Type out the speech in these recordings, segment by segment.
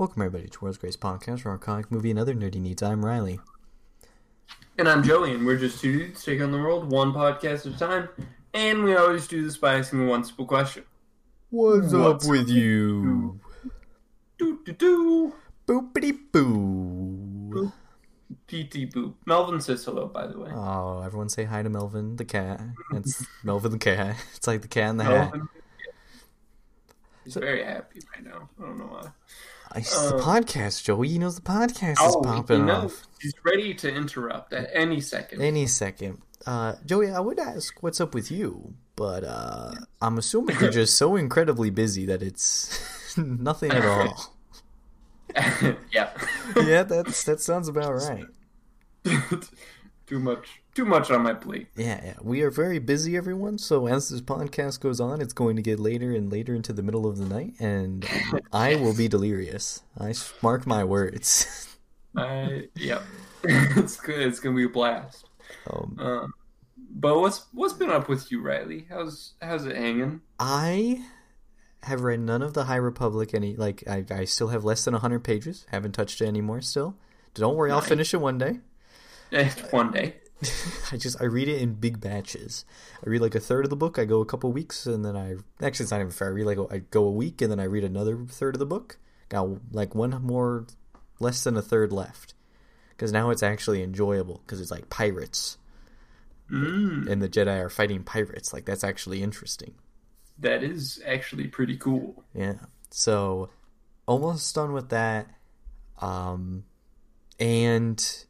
Welcome everybody to World's Greatest Podcast for our comic movie and other nerdy needs. I'm Riley. And I'm Joey, and we're just two dudes taking on the world one podcast at a time. And we always do this by asking one simple question. What's, What's up with you? Do do do. Boopity boo. PT boop. Melvin says hello, by the way. Oh, everyone say hi to Melvin the cat. It's Melvin the cat. It's like the cat in the hat. Melvin. He's very happy right now. I don't know why. It's the Uh, podcast, Joey. He knows the podcast is Oh, popping he off. He's ready to interrupt at any second. Any second. Uh, Joey, I would ask what's up with you, but uh, I'm assuming you're just so incredibly busy that it's nothing at all. yeah. yeah, that's that sounds about right. too much. Too much on my plate. Yeah, yeah, we are very busy, everyone. So as this podcast goes on, it's going to get later and later into the middle of the night, and I will be delirious. I mark my words. I yeah. it's good. It's gonna be a blast. Um, Um, but what's what's been up with you, Riley? How's how's it hanging? I have read none of the High Republic. Any like I, I still have less than hundred pages. Haven't touched it anymore. Still, don't worry, I'll finish it one day. Eh, One day. I just I read it in big batches. I read like a third of the book. I go a couple weeks, and then I actually it's not even fair. I read like I go a week, and then I read another third of the book. Got like one more, less than a third left, because now it's actually enjoyable because it's like pirates, Mm, and the Jedi are fighting pirates. Like that's actually interesting. that is actually pretty cool. Yeah. So almost done with that. Um, and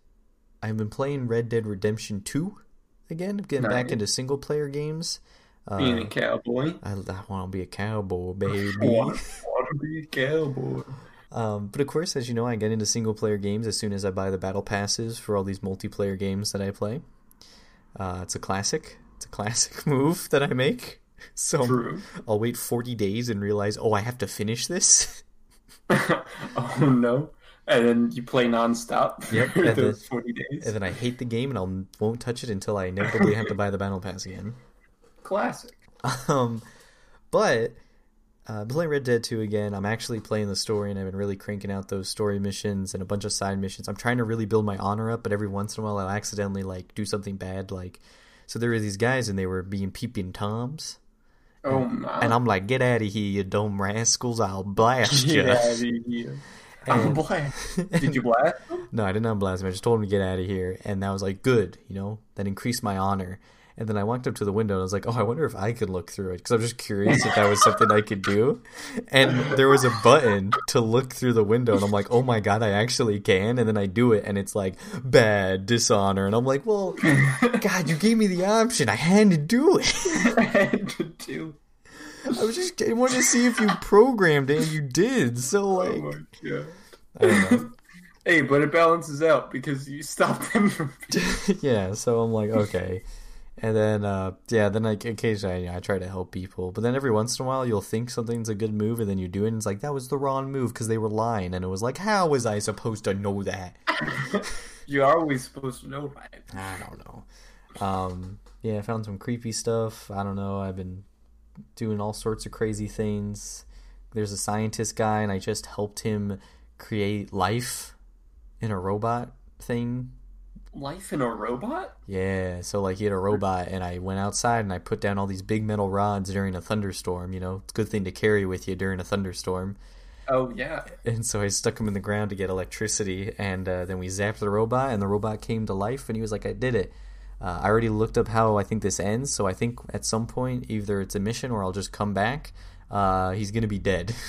I've been playing Red Dead Redemption Two again. Getting back into single player games. Uh, Being a cowboy. I, I want to be a cowboy, baby. Want to be a cowboy. um, but of course, as you know, I get into single player games as soon as I buy the battle passes for all these multiplayer games that I play. Uh, it's a classic. It's a classic move that I make. So True. I'll wait 40 days and realize, oh, I have to finish this. oh no. And then you play nonstop Yep, for and those then- forty days. and then I hate the game and I won't touch it until I inevitably have to buy the battle pass again. Classic. Um, but uh, playing Red Dead 2 again, I'm actually playing the story and I've been really cranking out those story missions and a bunch of side missions. I'm trying to really build my honor up, but every once in a while I'll accidentally like do something bad. Like, so there were these guys and they were being peeping toms, Oh my. and I'm like, "Get out of here, you dumb rascals! I'll blast you!" I'm blast. Did you blast? No, I did not blast him. I just told him to get out of here, and that was like good, you know. That increased my honor. And then I walked up to the window and I was like, "Oh, I wonder if I could look through it," because I'm just curious if that was something I could do. And there was a button to look through the window, and I'm like, "Oh my god, I actually can!" And then I do it, and it's like bad dishonor, and I'm like, "Well, God, you gave me the option. I had to do it. I had to do. I was just I wanted to see if you programmed it, and you did. So Oh like, my god. I don't know." Hey, but it balances out because you stopped them from. yeah, so I'm like, okay. And then, uh, yeah, then like occasionally you know, I try to help people, but then every once in a while you'll think something's a good move, and then you do it, and it's like that was the wrong move because they were lying, and it was like, how was I supposed to know that? You're always supposed to know right. I don't know. Um, yeah, I found some creepy stuff. I don't know. I've been doing all sorts of crazy things. There's a scientist guy, and I just helped him create life in a robot thing Life in a robot? Yeah, so like he had a robot, and I went outside and I put down all these big metal rods during a thunderstorm. You know, it's a good thing to carry with you during a thunderstorm. Oh yeah. And so I stuck them in the ground to get electricity, and uh, then we zapped the robot, and the robot came to life, and he was like, "I did it." Uh, I already looked up how I think this ends, so I think at some point either it's a mission or I'll just come back. Uh, he's gonna be dead.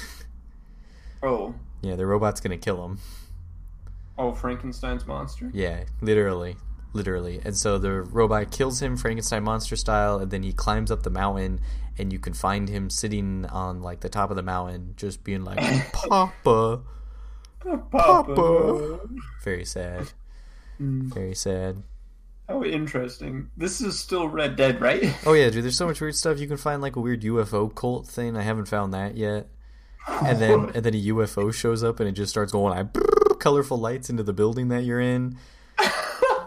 Oh. yeah, the robot's gonna kill him. Oh, Frankenstein's monster. Yeah, literally, literally. And so the robot kills him Frankenstein monster style, and then he climbs up the mountain, and you can find him sitting on like the top of the mountain, just being like, "Papa." Papa. Very sad. Mm, Very sad. How interesting. This is still Red Dead, right? Oh yeah, dude. There's so much weird stuff. You can find like a weird UFO cult thing. I haven't found that yet. And then and then a UFO shows up and it just starts going like colorful lights into the building that you're in.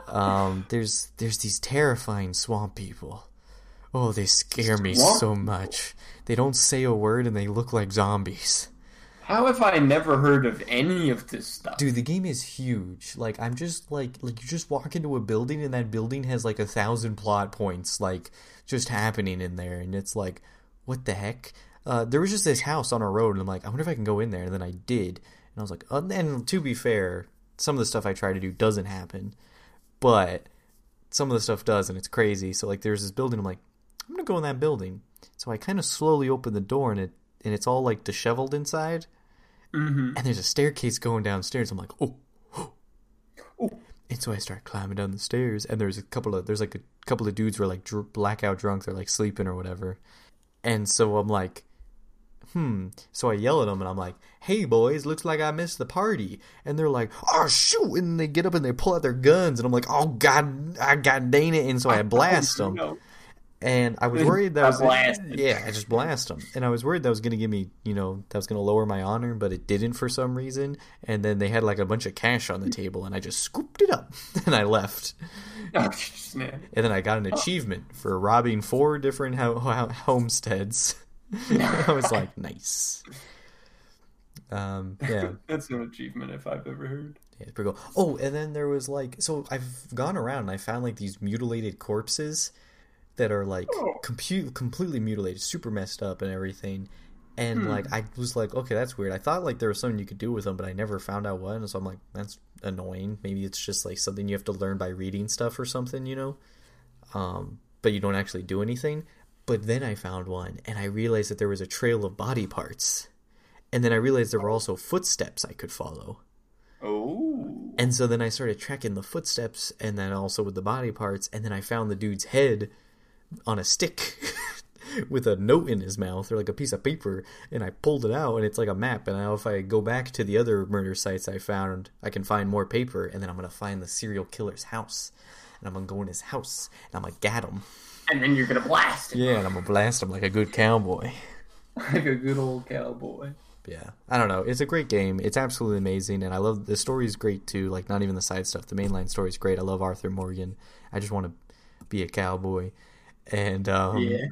Um, there's there's these terrifying swamp people. Oh, they scare me Swamp so much. They don't say a word and they look like zombies. How have I never heard of any of this stuff? Dude, the game is huge. Like I'm just like like you just walk into a building and that building has like a thousand plot points like just happening in there and it's like what the heck? Uh, there was just this house on a road and I'm like I wonder if I can go in there and then I did and I was like and to be fair, some of the stuff I try to do doesn't happen, but some of the stuff does and it's crazy. So like there's this building I'm like I'm gonna go in that building. So I kind of slowly open the door and it and it's all like disheveled inside. Mm-hmm. And there's a staircase going downstairs. I'm like, oh, oh. Oh. And so I start climbing down the stairs, and there's a couple of there's like a couple of dudes who are like dr- blackout drunk. They're like sleeping or whatever. And so I'm like, hmm. So I yell at them, and I'm like, hey boys, looks like I missed the party. And they're like, oh shoot! And they get up and they pull out their guns, and I'm like, oh god, I got dang it! And so I blast them. And I was worried that I was blasted. yeah, I just blast them. And I was worried that was going to give me, you know, that was going to lower my honor, but it didn't for some reason. And then they had like a bunch of cash on the table, and I just scooped it up and I left. Oh. And then I got an achievement for robbing four different ho- ho- homesteads. I was like, nice. Um, yeah, That's an achievement if I've ever heard. yeah, it's pretty cool. Oh, and then there was like, so I've gone around and I found like these mutilated corpses that are like Oh. compu- completely mutilated, super messed up and everything. And like, I was like, okay, that's weird. I thought like there was something you could do with them, but I never found out what. And so I'm like, that's annoying. Maybe it's just like something you have to learn by reading stuff or something, you know? Um, but you don't actually do anything. But then I found one, and I realized that there was a trail of body parts. And then I realized there were also footsteps I could follow. Oh. And so then I started tracking the footsteps and then also with the body parts. And then I found the dude's head on a stick with a note in his mouth or like a piece of paper. And I pulled it out and it's like a map. And now if I go back to the other murder sites I found, I can find more paper. And then I'm going to find the serial killer's house. And I'm going to go in his house and I'm going to get him. And then you're gonna blast it Yeah, and I'm going to blast him like a good cowboy. like a good old cowboy. Yeah, I don't know. It's a great game. It's absolutely amazing, and I love the story's great too. Like not even the side stuff. The mainline story's great. I love Arthur Morgan. I just want to be a cowboy, and um, Yeah.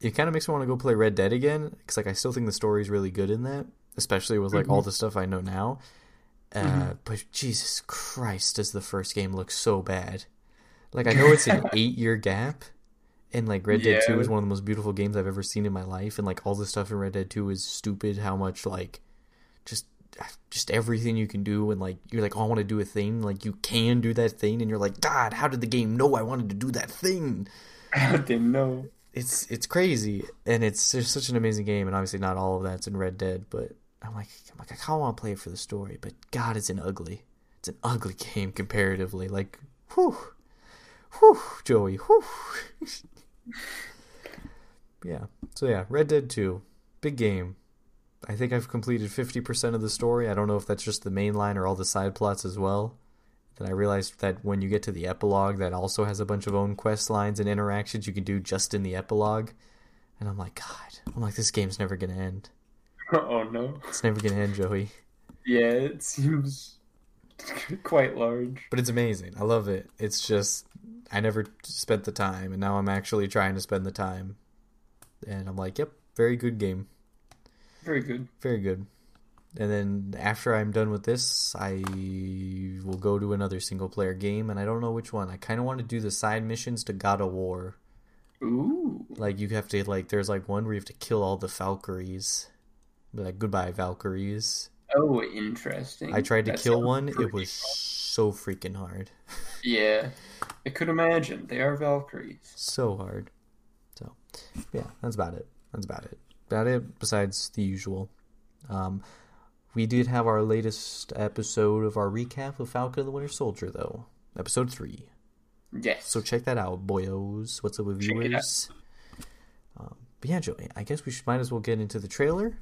it kind of makes me want to go play Red Dead again because like I still think the story's really good in that, especially with like all the stuff I know now. Uh, But Jesus Christ, does the first game look so bad? Like I know it's an eight-year gap, and like Red Dead Two is one of the most beautiful games I've ever seen in my life, and like all the stuff in Red Dead Two is stupid. How much like just just everything you can do, and like you're like, oh, I want to do a thing, like you can do that thing, and you're like, God, how did the game know I wanted to do that thing? I didn't know. it's it's crazy and it's just such an amazing game and obviously not all of that's in Red Dead but I'm like I'm like I kind of want to play it for the story but God it's an ugly. It's an ugly game comparatively like whew. Whew Joey whew. Yeah so yeah Red Dead 2 big game. I think I've completed 50% of the story. I don't know if that's just the main line or all the side plots as well then I realized that when you get to the epilogue, that also has a bunch of own quest lines and interactions you can do just in the epilogue. And I'm like, God, I'm like, this game's never gonna end. Oh no. It's never gonna end, Joey. Yeah, it seems quite large. But it's amazing. I love it. It's just I never spent the time, and now I'm actually trying to spend the time. And I'm like, yep, very good game, Very good. very good. And then after I'm done with this, I will go to another single player game, and I don't know which one. I kind of want to do the side missions to God of War. Ooh. Like you have to like there's like one where you have to kill all the Valkyries. Like goodbye Valkyries. Oh, interesting. I tried to That kill one. It was so freaking hard. Yeah. I could imagine. They are Valkyries. So hard. So yeah, that's about it. That's about it. About it besides the usual. Um we did have our latest episode of our recap of Falcon and the Winter Soldier though. Episode 3. Yes. So check that out, boyos. What's up with Check viewers? Um, but yeah, Joey, I guess we should, might as well get into the trailer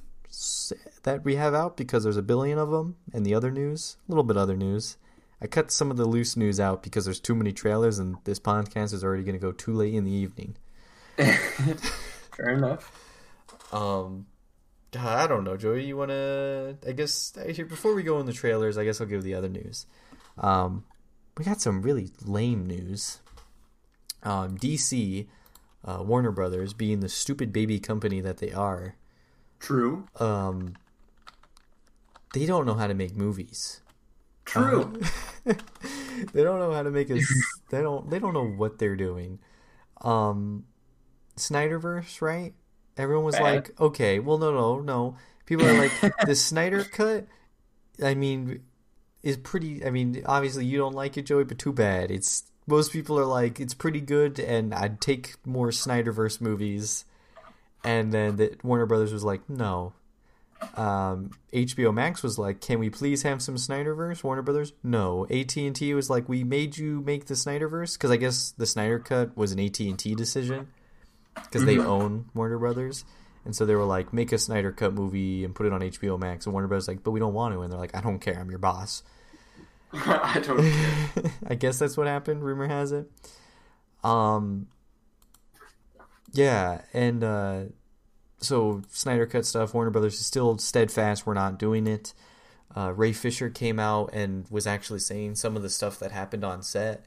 that we have out because there's a billion of them, and the other news, a little bit other news. I cut some of the loose news out because there's too many trailers, and this podcast is already going to go too late in the evening. Fair enough. Um, I don't know, Joey. You want to? I guess actually, before we go in the trailers, I guess I'll give the other news. Um, we got some really lame news. Um, DC, uh, Warner Brothers, being the stupid baby company that they are, True. um, they don't know how to make movies. True. Uh, they don't know how to make a. they don't. They don't know what they're doing. Um, Snyderverse, right? Everyone was Bad. like, okay, well, no, no, no. People are like, the Snyder cut. I mean, is pretty. I mean, obviously you don't like it, Joey, but too bad. It's most people are like, it's pretty good, and I'd take more Snyderverse movies. And then the, Warner Brothers was like, no. Um, HBO Max was like, can we please have some Snyderverse? Warner Brothers, no. AT and T was like, we made you make the Snyderverse because I guess the Snyder cut was an AT and T decision because they Mhm. own Warner Brothers. And so they were like, make a Snyder Cut movie and put it on HBO Max. And Warner Brothers like, but we don't want to. And they're like, I don't care. I'm your boss. I don't care. I guess that's what happened. Rumor has it. Um. Yeah, and uh, so Snyder Cut stuff. Warner Brothers is still steadfast. We're not doing it. Uh, Ray Fisher came out and was actually saying some of the stuff that happened on set.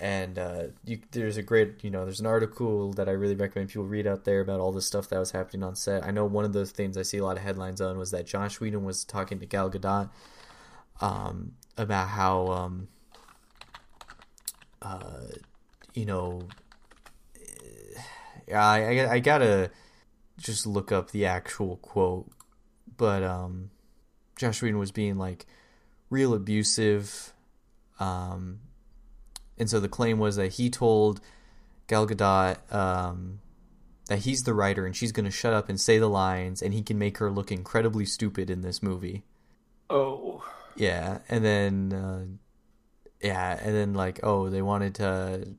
And uh, you, there's a great, you know, there's an article that I really recommend people read out there about all the stuff that was happening on set. I know one of the things I see a lot of headlines on was that Joss Whedon was talking to Gal Gadot um, about how, um, uh, you know, I, I I gotta just look up the actual quote, but um, Joss Whedon was being like real abusive, um, and so the claim was that he told Gal Gadot um, that he's the writer and she's gonna shut up and say the lines, and he can make her look incredibly stupid in this movie. Oh. Yeah, and then uh, yeah, and then like oh, they wanted to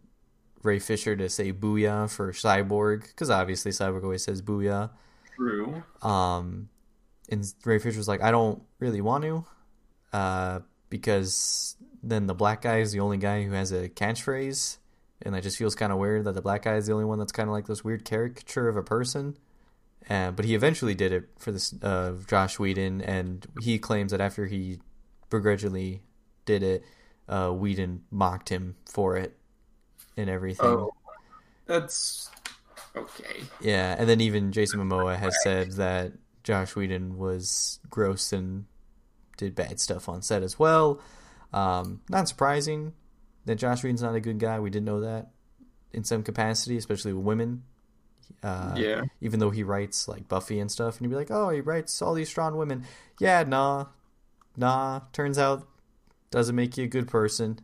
Ray Fisher to say "booyah" for Cyborg because obviously Cyborg always says "booyah." True. Um, and Ray Fisher was like, "I don't really want to," uh, because then the black guy is the only guy who has a catchphrase, and that just feels kind of weird that the black guy is the only one that's kind of like this weird caricature of a person. Uh, but he eventually did it for this uh, Joss Whedon, and he claims that after he begrudgingly did it, uh, Whedon mocked him for it and everything. Oh. That's okay. Yeah, and then even Jason Momoa has said that Joss Whedon was gross and did bad stuff on set as well. Um, not surprising that Josh Reed's not a good guy. We did know that in some capacity, especially with women. Uh, Yeah. Even though he writes like Buffy and stuff, and you'd be like, oh, he writes all these strong women. Yeah, nah, nah. Turns out doesn't make you a good person.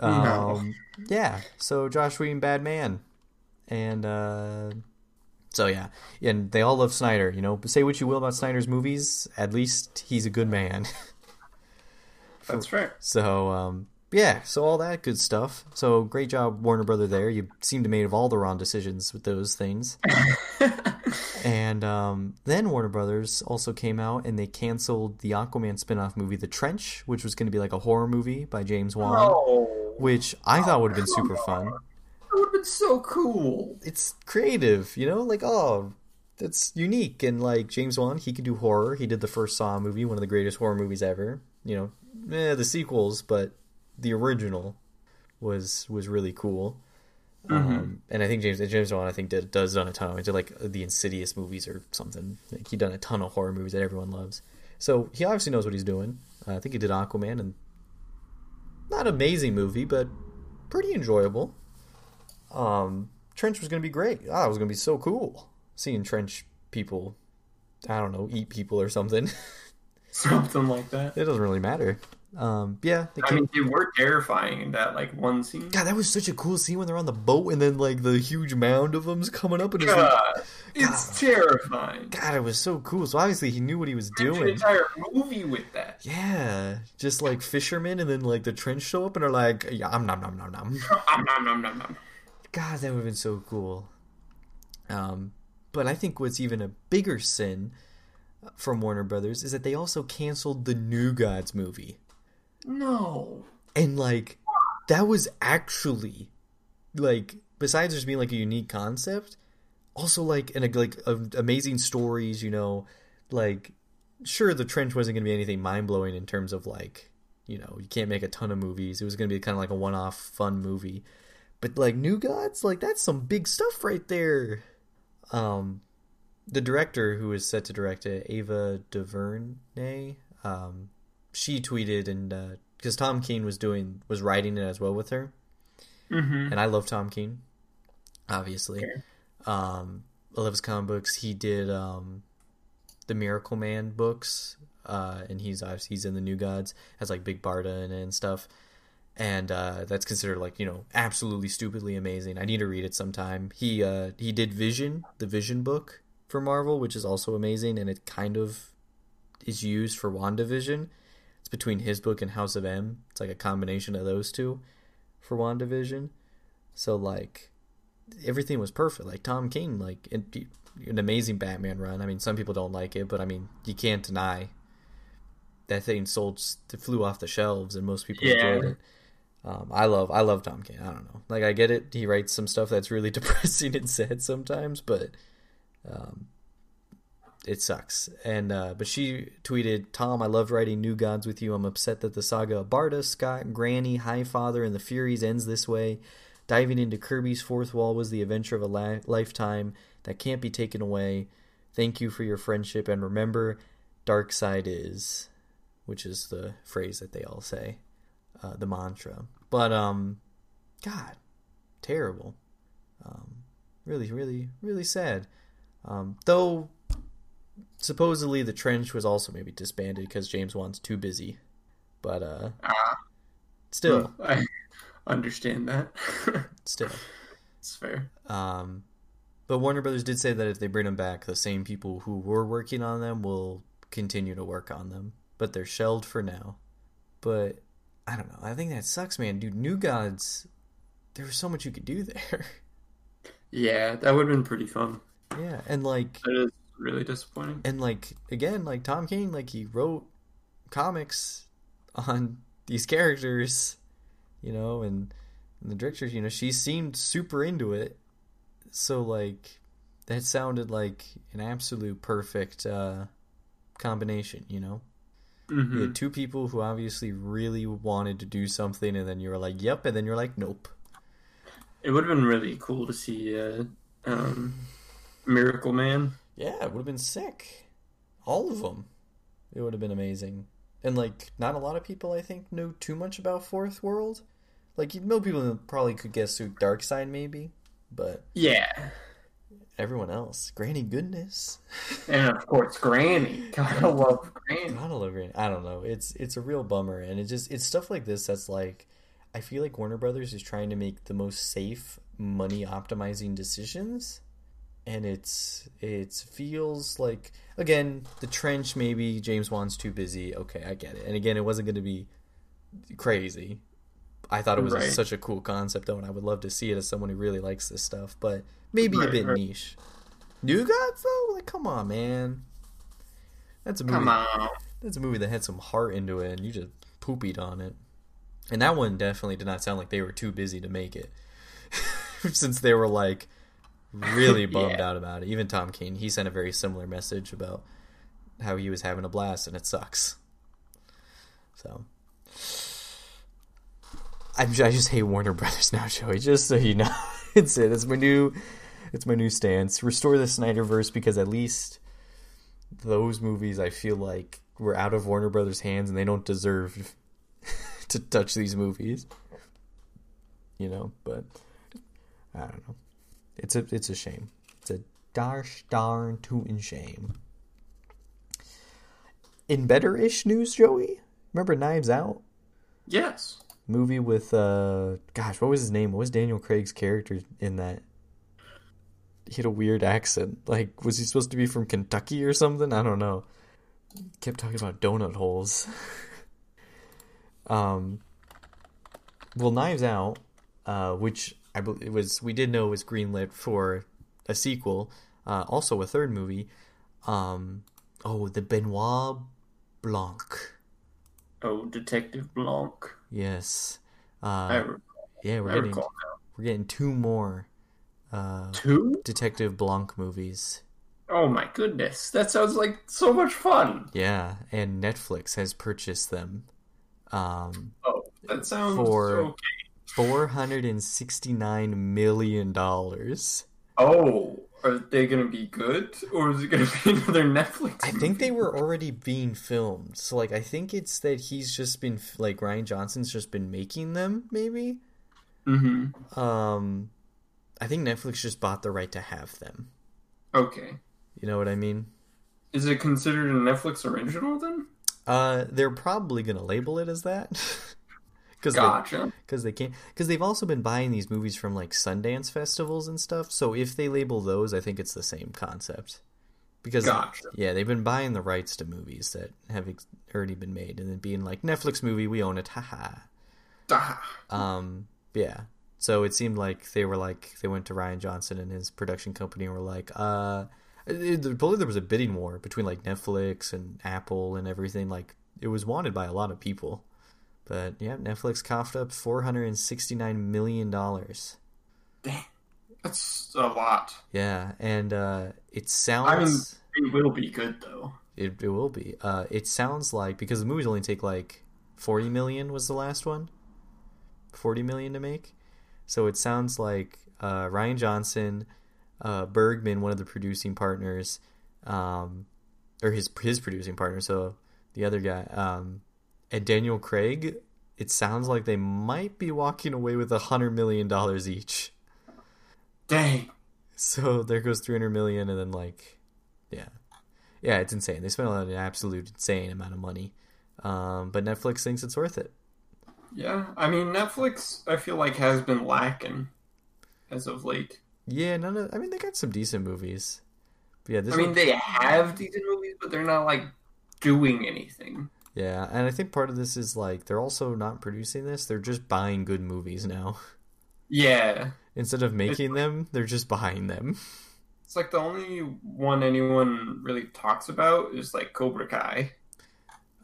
No. Um, yeah. So Joss Whedon, bad man, and uh, so yeah, and they all love Snyder. You know, say what you will about Snyder's movies, at least he's a good man. That's fair. So um, yeah, so all that good stuff. So great job, Warner Brother. There, you seem to made of all the wrong decisions with those things. and um, then Warner Brothers also came out and they canceled the Aquaman spin-off movie, The Trench, which was going to be like a horror movie by James Wan, Oh. which I thought would have been super fun. That would have been so cool. It's creative, you know, like oh, that's unique and like James Wan, he can do horror. He did the first Saw movie, one of the greatest horror movies ever. You know, eh, the sequels, but the original was was really cool. Um, and I think James James Wan I think did does done a ton. He did like the Insidious movies or something. Like he done a ton of horror movies that everyone loves. So he obviously knows what he's doing. Uh, I think he did Aquaman and not amazing movie, but pretty enjoyable. Um, Trench was gonna be great. Ah, it was gonna be so cool seeing Trench people. I don't know, eat people or something. Something like that. it doesn't really matter. Um, yeah, they I mean, they were terrifying in that like one scene. God, that was such a cool scene when they're on the boat and then like the huge mound of them's coming up and it's like, God, it's terrifying. God, it was so cool. So obviously he knew what he was An doing. entire movie with that. Yeah, just like fishermen and then like the trench show up and are like, yeah, I'm nom nom nom nom. Nom, nom, nom, nom, nom. God, that would have been so cool. Um, but I think what's even a bigger sin from Warner Brothers is that they also canceled the New Gods movie. No. and like that was actually like besides just being like a unique concept also like an like amazing stories you know like sure the trench wasn't going to be anything mind-blowing in terms of like you know you can't make a ton of movies it was going to be kind of like a one-off fun movie but like new gods like that's some big stuff right there um the director who is set to direct it ava duvernay um, she tweeted and because Tom King was doing was writing it as well with her, Mm-hmm. and I love Tom King, obviously. Fair. Um, I love his comic books. He did um, the Miracle Man books, uh, and he's he's in the New Gods, has like Big Barda in it and stuff, and uh, that's considered like you know absolutely stupidly amazing. I need to read it sometime. He uh, he did Vision, the Vision book for Marvel, which is also amazing, and it kind of is used for WandaVision. It's between his book and House of M. It's like a combination of those two for WandaVision. So like everything was perfect. Like Tom King, like it, an amazing Batman run. I mean, some people don't like it, but I mean, you can't deny that thing sold, it flew off the shelves, and most people Yeah. enjoyed it. Um, I love, I love Tom King. I don't know, like I get it. He writes some stuff that's really depressing and sad sometimes, but um, it sucks. And uh, but she tweeted, "Tom, I loved writing New Gods with you. I'm upset that the saga of Barda, Scott, Granny, Highfather, and the Furies ends this way. Diving into Kirby's Fourth World was the adventure of a lifetime that can't be taken away. Thank you for your friendship, and remember, Darkseid is, which is the phrase that they all say, uh, the mantra. But um, God, terrible. Um, really, really, really sad. Um, though supposedly the trench was also maybe disbanded because James Wan's too busy. But uh, Ah, still, I understand that. still. it's fair. Um, but Warner Brothers did say that if they bring them back, the same people who were working on them will continue to work on them. But they're shelved for now. But I don't know. I think that sucks, man. Dude, New Gods, there was so much you could do there. Yeah, that would have been pretty fun. Yeah, and like That is really disappointing. and like again like tom king like he wrote comics on these characters you know and, and the directors you know she seemed super into it. So like that sounded like an absolute perfect uh combination you know? You hmm had two people who obviously really wanted to do something and then you were like yep and then you're like nope. It would have been really cool to see uh, um, Miracle Man. Yeah, it would have been sick. All of them. It would have been amazing. And like, not a lot of people I think know too much about Fourth World. Like, you know, people probably could guess who Darkseid maybe, but Yeah, everyone else, Granny Goodness. and of course Granny. Gotta love Granny. Gotta love Granny. I don't know. It's it's a real bummer, and it just it's stuff like this that's like, I feel like Warner Brothers is trying to make the most safe money optimizing decisions, and it's it feels like again the trench maybe James Wan's too busy. Okay, I get it. And again, it wasn't going to be crazy. I thought it was Right. such a cool concept though, and I would love to see it as someone who really likes this stuff. But maybe a bit right. niche. New Gods though, like come on, man. That's a movie. Come on. That's a movie that had some heart into it, and you just poopied on it. And that one definitely did not sound like they were too busy to make it, since they were like really bummed Yeah. out about it. Even Tom King, he sent a very similar message about how he was having a blast, and it sucks. So, I'm, I just hate Warner Brothers now, Joey. Just so you know, it's it. It's my new, it's my new stance. Restore the Snyderverse because at least those movies I feel like were out of Warner Brothers' hands and they don't deserve to touch these movies. You know, but I don't know. It's a it's a shame. It's a darsh darn tootin' shame. In better ish news, Joey. Remember Knives Out? Yes. Movie with uh gosh, what was his name? What was Daniel Craig's character in that? He had a weird accent. Like, was he supposed to be from Kentucky or something? I don't know. Kept talking about donut holes. um, well, Knives Out, uh, which I believe it was, we did know it was greenlit for a sequel, uh, also a third movie. Um, oh, the Benoit Blanc. Oh, Detective Blanc. Yes. Uh, yeah, we're I getting we're getting two more uh, two. Detective Blanc movies. Oh my goodness, that sounds like so much fun. Yeah, and Netflix has purchased them. Um, Oh, that sounds For- okay. Four hundred and sixty nine million dollars. Oh, Are they going to be good, or is it going to be another Netflix? I think they were already being filmed. So like I think it's that he's just been like Rian Johnson's just been making them maybe. Mm-hmm. Um I think Netflix just bought the right to have them. Okay. You know what I mean? Is it considered a Netflix original then? Uh they're probably going to label it as that. Cuz Gotcha. because they can't because they've also been buying these movies from like Sundance festivals and stuff. So if they label those, I think it's the same concept. Because Gotcha. yeah, they've been buying the rights to movies that have ex- already been made, and then being like Netflix movie, we own it, haha. Ah, Um, yeah. So it seemed like they were like they went to Rian Johnson and his production company and were like, uh, it, I believe there was a bidding war between like Netflix and Apple and everything. Like it was wanted by a lot of people, but yeah, Netflix coughed up four hundred and sixty nine million dollars. Damn. That's a lot. Yeah, and uh, it I mean, sounds it will be good though. it, it will be. Uh, it sounds like because the movies only take like forty million was the last one, forty million to make. So it sounds like uh, Rian Johnson, uh, Bergman, one of the producing partners, um, or his his producing partner. So the other guy, um, and Daniel Craig. It sounds like they might be walking away with a hundred million dollars each. Dang. So there goes 300 million, and then like, yeah, yeah, it's insane. They spent an absolute insane amount of money, um, but Netflix thinks it's worth it. Yeah, I mean Netflix. I feel like has been lacking as of late. Yeah, none of. I mean, they got some decent movies. But yeah, this I mean, one, they have decent movies, but they're not like doing anything. Yeah, and I think part of this is like they're also not producing this; they're just buying good movies now. Yeah, Instead of making them, they're just buying them. it's like the only one anyone really talks about is like Cobra Kai.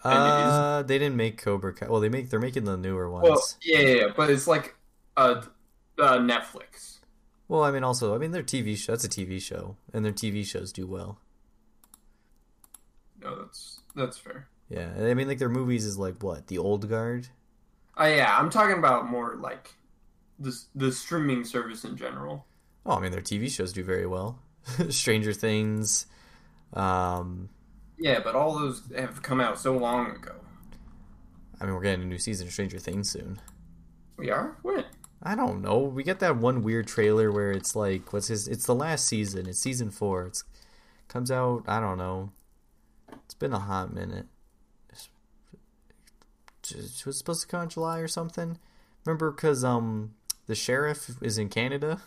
It is- Uh, they didn't make Cobra Kai. Well, they make they're making the newer ones. Well, yeah, yeah, yeah, but it's like uh, uh Netflix. Well, I mean, also, I mean, their TV show. That's a TV show, and their TV shows do well. No, that's that's fair. Yeah, I mean, like their movies is like what the old guard. Uh, yeah, I'm talking about more like the the streaming service in general. Oh, I mean, their TV shows do very well. Stranger Things. Um, Yeah, but all those have come out so long ago. I mean, we're getting a new season of Stranger Things soon. We are when? I don't know. We get that one weird trailer where it's like, what's his? It's the last season. It's season four. It's comes out. I don't know. It's been a hot minute. It was supposed to come out in July or something. Remember, because um, the sheriff is in Canada,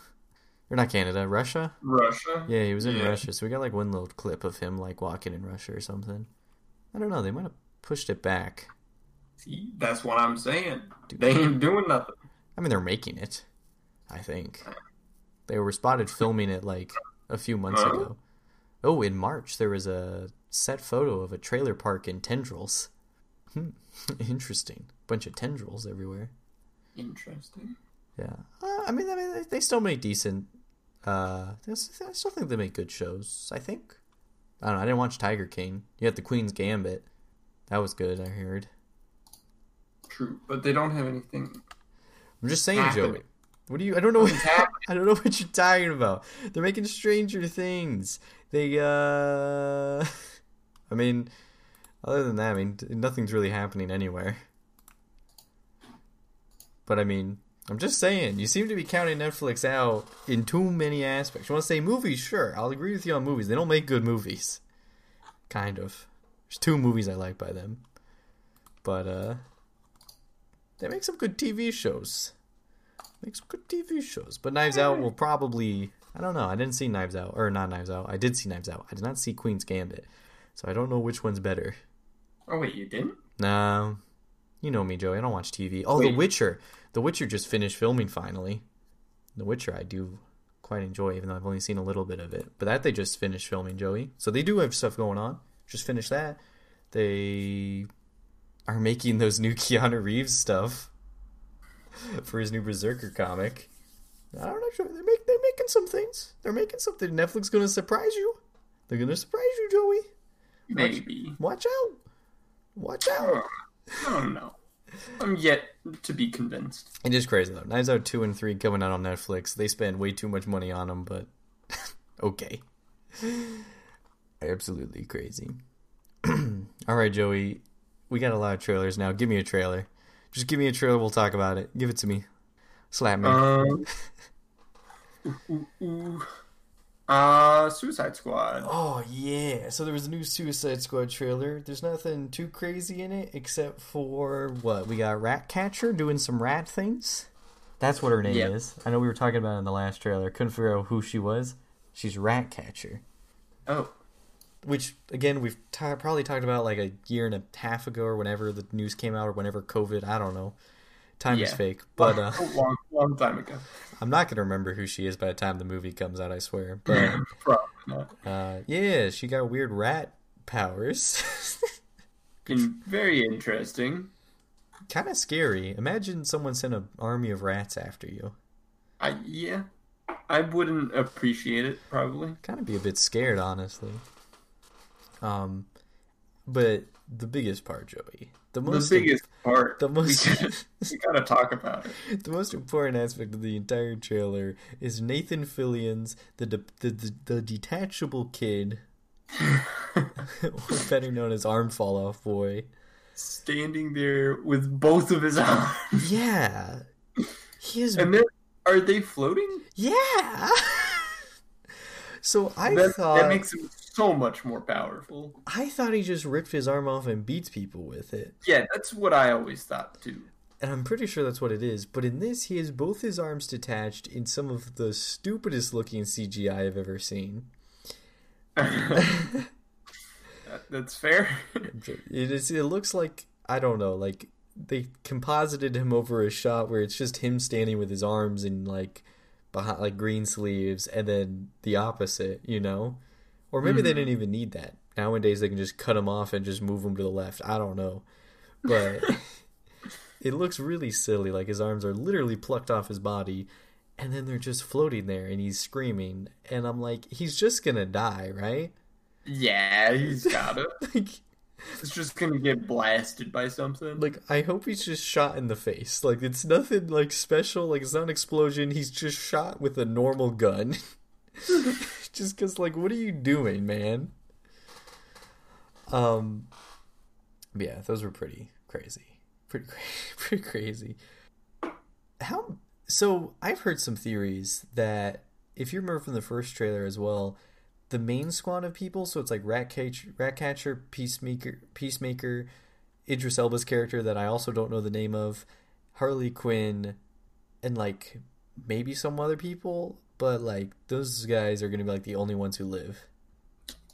or not Canada, Russia. Russia. Yeah, he was in Yeah. Russia, so we got like one little clip of him like walking in Russia or something. I don't know. They might have pushed it back. See, that's what I'm saying. Dude. They ain't doing nothing. I mean, they're making it. I think they were spotted filming it like a few months Huh? ago. Oh, in March there was a set photo of a trailer park in tendrils. Hmm. Interesting. Bunch of tendrils everywhere. Interesting. Yeah. Uh, I mean, I mean, they- they still make decent. Uh, I still think they make good shows. I think. I don't know. I didn't watch Tiger King. You had the Queen's Gambit. That was good. I heard. True, but they don't have anything. I'm just saying, Happening. Joey. What do you? I don't know. What, I don't know what you're talking about. They're making Stranger Things. They. uh I mean, other than that, I mean, nothing's really happening anywhere. But I mean, I'm just saying, you seem to be counting Netflix out in too many aspects. You want to say movies? Sure, I'll agree with you on movies. They don't make good movies. Kind of. There's two movies I like by them. But, uh, they make some good TV shows. Make some good TV shows. But Knives Out will probably. I don't know. I didn't see Knives Out. Or not Knives Out. I did see Knives Out. I did not see Queen's Gambit. So I don't know which one's better. Oh wait, you didn't? No. You know me, Joey. I don't watch TV. Oh, The Witcher. The Witcher just finished filming finally. The Witcher I do quite enjoy, even though I've only seen a little bit of it. But that they just finished filming, Joey. So they do have stuff going on. Just finished that. They are making those new Keanu Reeves stuff for his new Berserker comic. I don't know, Joey. They're, make, they're making some things. They're making something. Netflix going to surprise you. They're going to surprise you, Joey. Maybe. Watch out. Watch out. Oh, I don't know. I'm yet to be convinced. It is crazy though. Knives Out two and three coming out on Netflix. They spend way too much money on them, but Okay. Absolutely crazy. All right, Joey. We got a lot of trailers now. Give me a trailer. Just give me a trailer. We'll talk about it. Give it to me. Slap me. Um, ooh, ooh, ooh. Uh, Suicide Squad. Oh yeah. So there was a new Suicide Squad trailer. There's nothing too crazy in it except for what we got. Ratcatcher doing some rat things. That's what her name Yep. is. I know we were talking about it in the last trailer. Couldn't figure out who she was. She's Ratcatcher. Oh, which again we've ta probably talked about like a year and a half ago or whenever the news came out or whenever covid i don't know time is fake but uh, a long, long time ago. i'm not gonna remember who she is by the time the movie comes out i swear but Probably not. uh, yeah she got weird rat powers In, very interesting. kind of scary imagine someone sent an army of rats after you I yeah, I wouldn't appreciate it probably. kind of be a bit scared honestly um but the biggest part joey the most the biggest part. the most we, gotta, talk about it. The most important aspect of the entire trailer is Nathan Fillion's the de- the, the, the detachable kid, better known as Arm Fall Off Boy. Standing there with both of his arms, Yeah, he is. and then are they floating? Yeah. so I That, thought that makes him so much more powerful. I thought he just ripped his arm off and beats people with it, Yeah, that's what I always thought too. and I'm pretty sure that's what it is. But in this, he has both his arms detached in some of the stupidest looking CGI I've ever seen. That- that's fair. It is. It looks like I don't know. Like they composited him over a shot where it's just him standing with his arms in like behind like green sleeves, and then the opposite. You know, or maybe they Mhm. didn't even need that. Nowadays they can just cut him off and just move him to the left. I don't know, but it looks really silly. Like his arms are literally plucked off his body. And then they're just floating there, and he's screaming. And I'm like, he's just gonna die, right? yeah, he's gotta. Like, It's just gonna get blasted by something. Like, I hope he's just shot in the face. Like, it's nothing like special. Like, it's not an explosion. He's just shot with a normal gun. just because, like, what are you doing, man? Um, yeah, those were pretty crazy. Pretty, pretty crazy. How? So I've heard some theories that if you remember from the first trailer as well, the main squad of people, so it's like Ratcatcher, Ratcatcher, Peacemaker, Peacemaker, Idris Elba's character that I also don't know the name of, Harley Quinn, and like maybe some other people, but like those guys are gonna be like the only ones who live.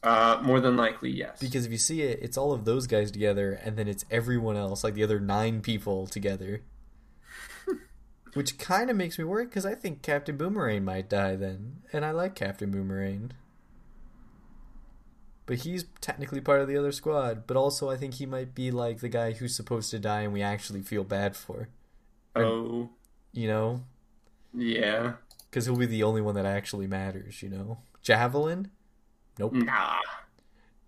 Uh, more than likely, yes. Because if you see it, it's all of those guys together, and then it's everyone else, like the other nine people together. Which kind of makes me worry because I think Captain Boomerang might die then, and I like Captain Boomerang. But he's technically part of the other squad, but also I think he might be like the guy who's supposed to die and we actually feel bad for. oh, You know? yeah. Because he'll be the only one that actually matters, you know? Javelin? Nope. Nah.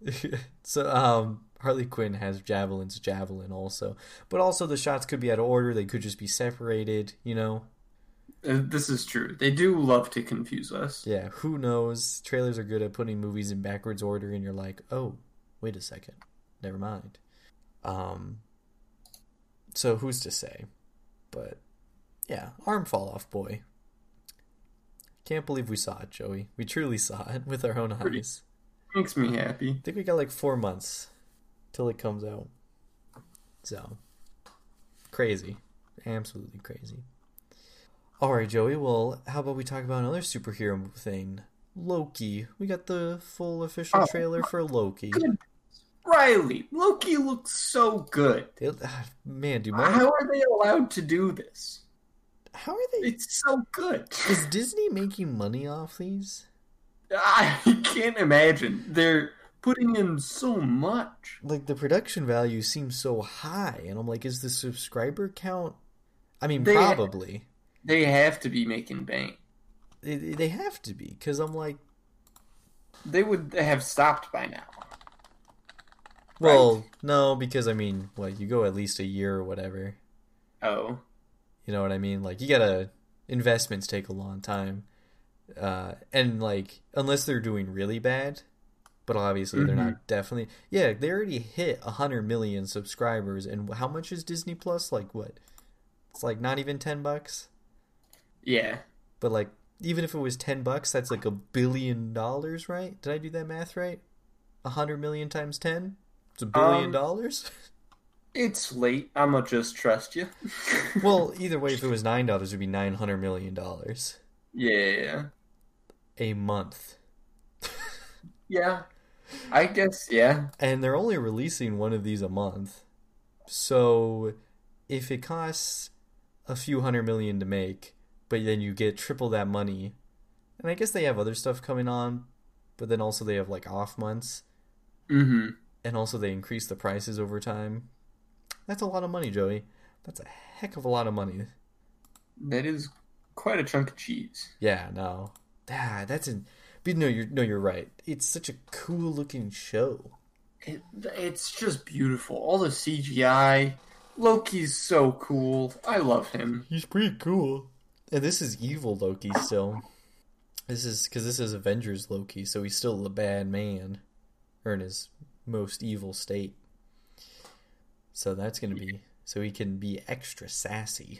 so um Harley Quinn has Javelin's javelin also. But also the shots could be out of order, they could just be separated, you know. Uh, This is true. They do love to confuse us. Yeah, who knows? Trailers are good at putting movies in backwards order and you're like, "Oh, wait a second. Never mind." Um so who's to say? But yeah, arm fall off boy. Can't believe we saw it, Joey. We truly saw it with our own Pretty- eyes. Makes me happy. I think we got like four months till it comes out. So crazy, absolutely crazy. All right, Joey. Well, how about we talk about another superhero thing? Loki. We got the full official Oh. trailer for Loki. Good. Riley, Loki looks so good. It, ah, man, do Mar- How are they allowed to do this? How are they? It's so good. Is Disney making money off these? I can't imagine. They're putting in so much. Like the production value seems so high, and I'm like, is the subscriber count? I mean, They- probably. They have to be making bank. They, they have to be because I'm like, They would have stopped by now. well, no, because I mean, what you go at least a year or whatever. Oh. You know what I mean? Like you gotta investments take a long time. uh, and like unless they're doing really bad, but obviously they're Mm-hmm. not. Definitely, yeah, they already hit a hundred million subscribers, and how much is Disney Plus? Like what? It's like not even ten bucks. Yeah. But like, even if it was ten bucks, that's like a billion dollars, right? Did I do that math right? A hundred million times ten? It's a billion Um, dollars. It's late. I'ma just trust you. well, either way, if it was nine dollars, it'd be nine hundred million dollars yeah. a month. Yeah. I guess, yeah. And they're only releasing one of these a month. So if it costs a few hundred million to make, but then you get triple that money, and I guess they have other stuff coming on, but then also they have like off months, Mm-hmm. and also they increase the prices over time. That's a lot of money, Joey. That's a heck of a lot of money. That is quite a chunk of cheese. Yeah, no. Ah, that's an. But no, you're no, you're right. It's such a cool looking show. It, it's just beautiful. All the CGI. Loki's so cool. I love him. He's pretty cool. And this is evil Loki still. This is because this is Avengers Loki, so he's still the bad man, or in his most evil state. So that's gonna be so he can be extra sassy.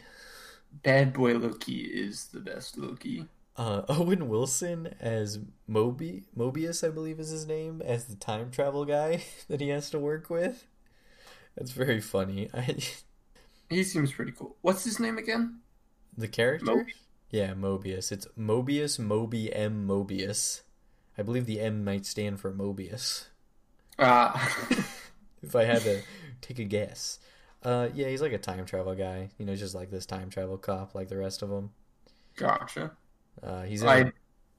Bad boy Loki is the best Loki. Uh, Owen Wilson as Moby Mobius, I believe is his name, as the time travel guy that he has to work with. That's very funny. I, He seems pretty cool. What's his name again? the character, yeah, Mobius. It's Mobius, Moby M Mobius. I believe the M might stand for Mobius. Ah. If I had to take a guess, uh, yeah, he's like a time travel guy. You know, just like this time travel cop, like the rest of them. gotcha. Uh, he's I a-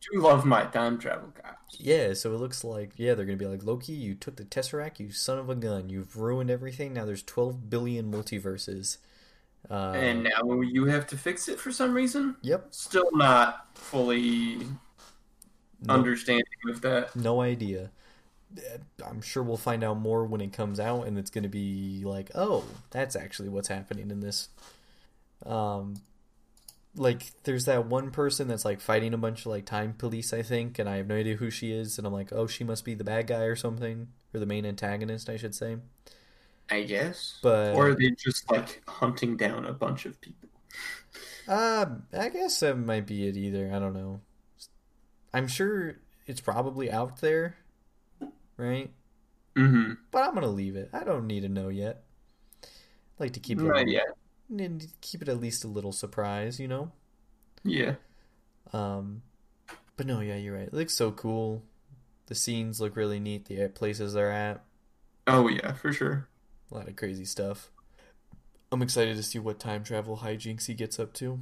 do love my time travel cops. Yeah, so it looks like yeah they're gonna be like Loki. You took the Tesseract, you son of a gun. You've ruined everything. Now there's 12 billion multiverses. Uh, and now you have to fix it for some reason. yep, Still not fully no, understanding of that. no idea. I'm sure we'll find out more when it comes out, and it's gonna be like, oh, that's actually what's happening in this. Um, like there's that one person that's like fighting a bunch of like time police, I think, and I have no idea who she is, and I'm like, oh, she must be the bad guy or something, or the main antagonist, I should say. I guess. But Or are they just like hunting down a bunch of people? Uh, I guess that might be it either. I don't know. I'm sure it's probably out there, right? Mm-hmm. But I'm gonna leave it. I don't need to know yet. I like to keep it, Not yet. need keep it at least a little surprise, you know. Yeah. Um, but no, yeah, you're right. It looks so cool. The scenes look really neat. The places they're at, Oh yeah, for sure. a lot of crazy stuff. I'm excited to see what time travel hijinks he gets up to.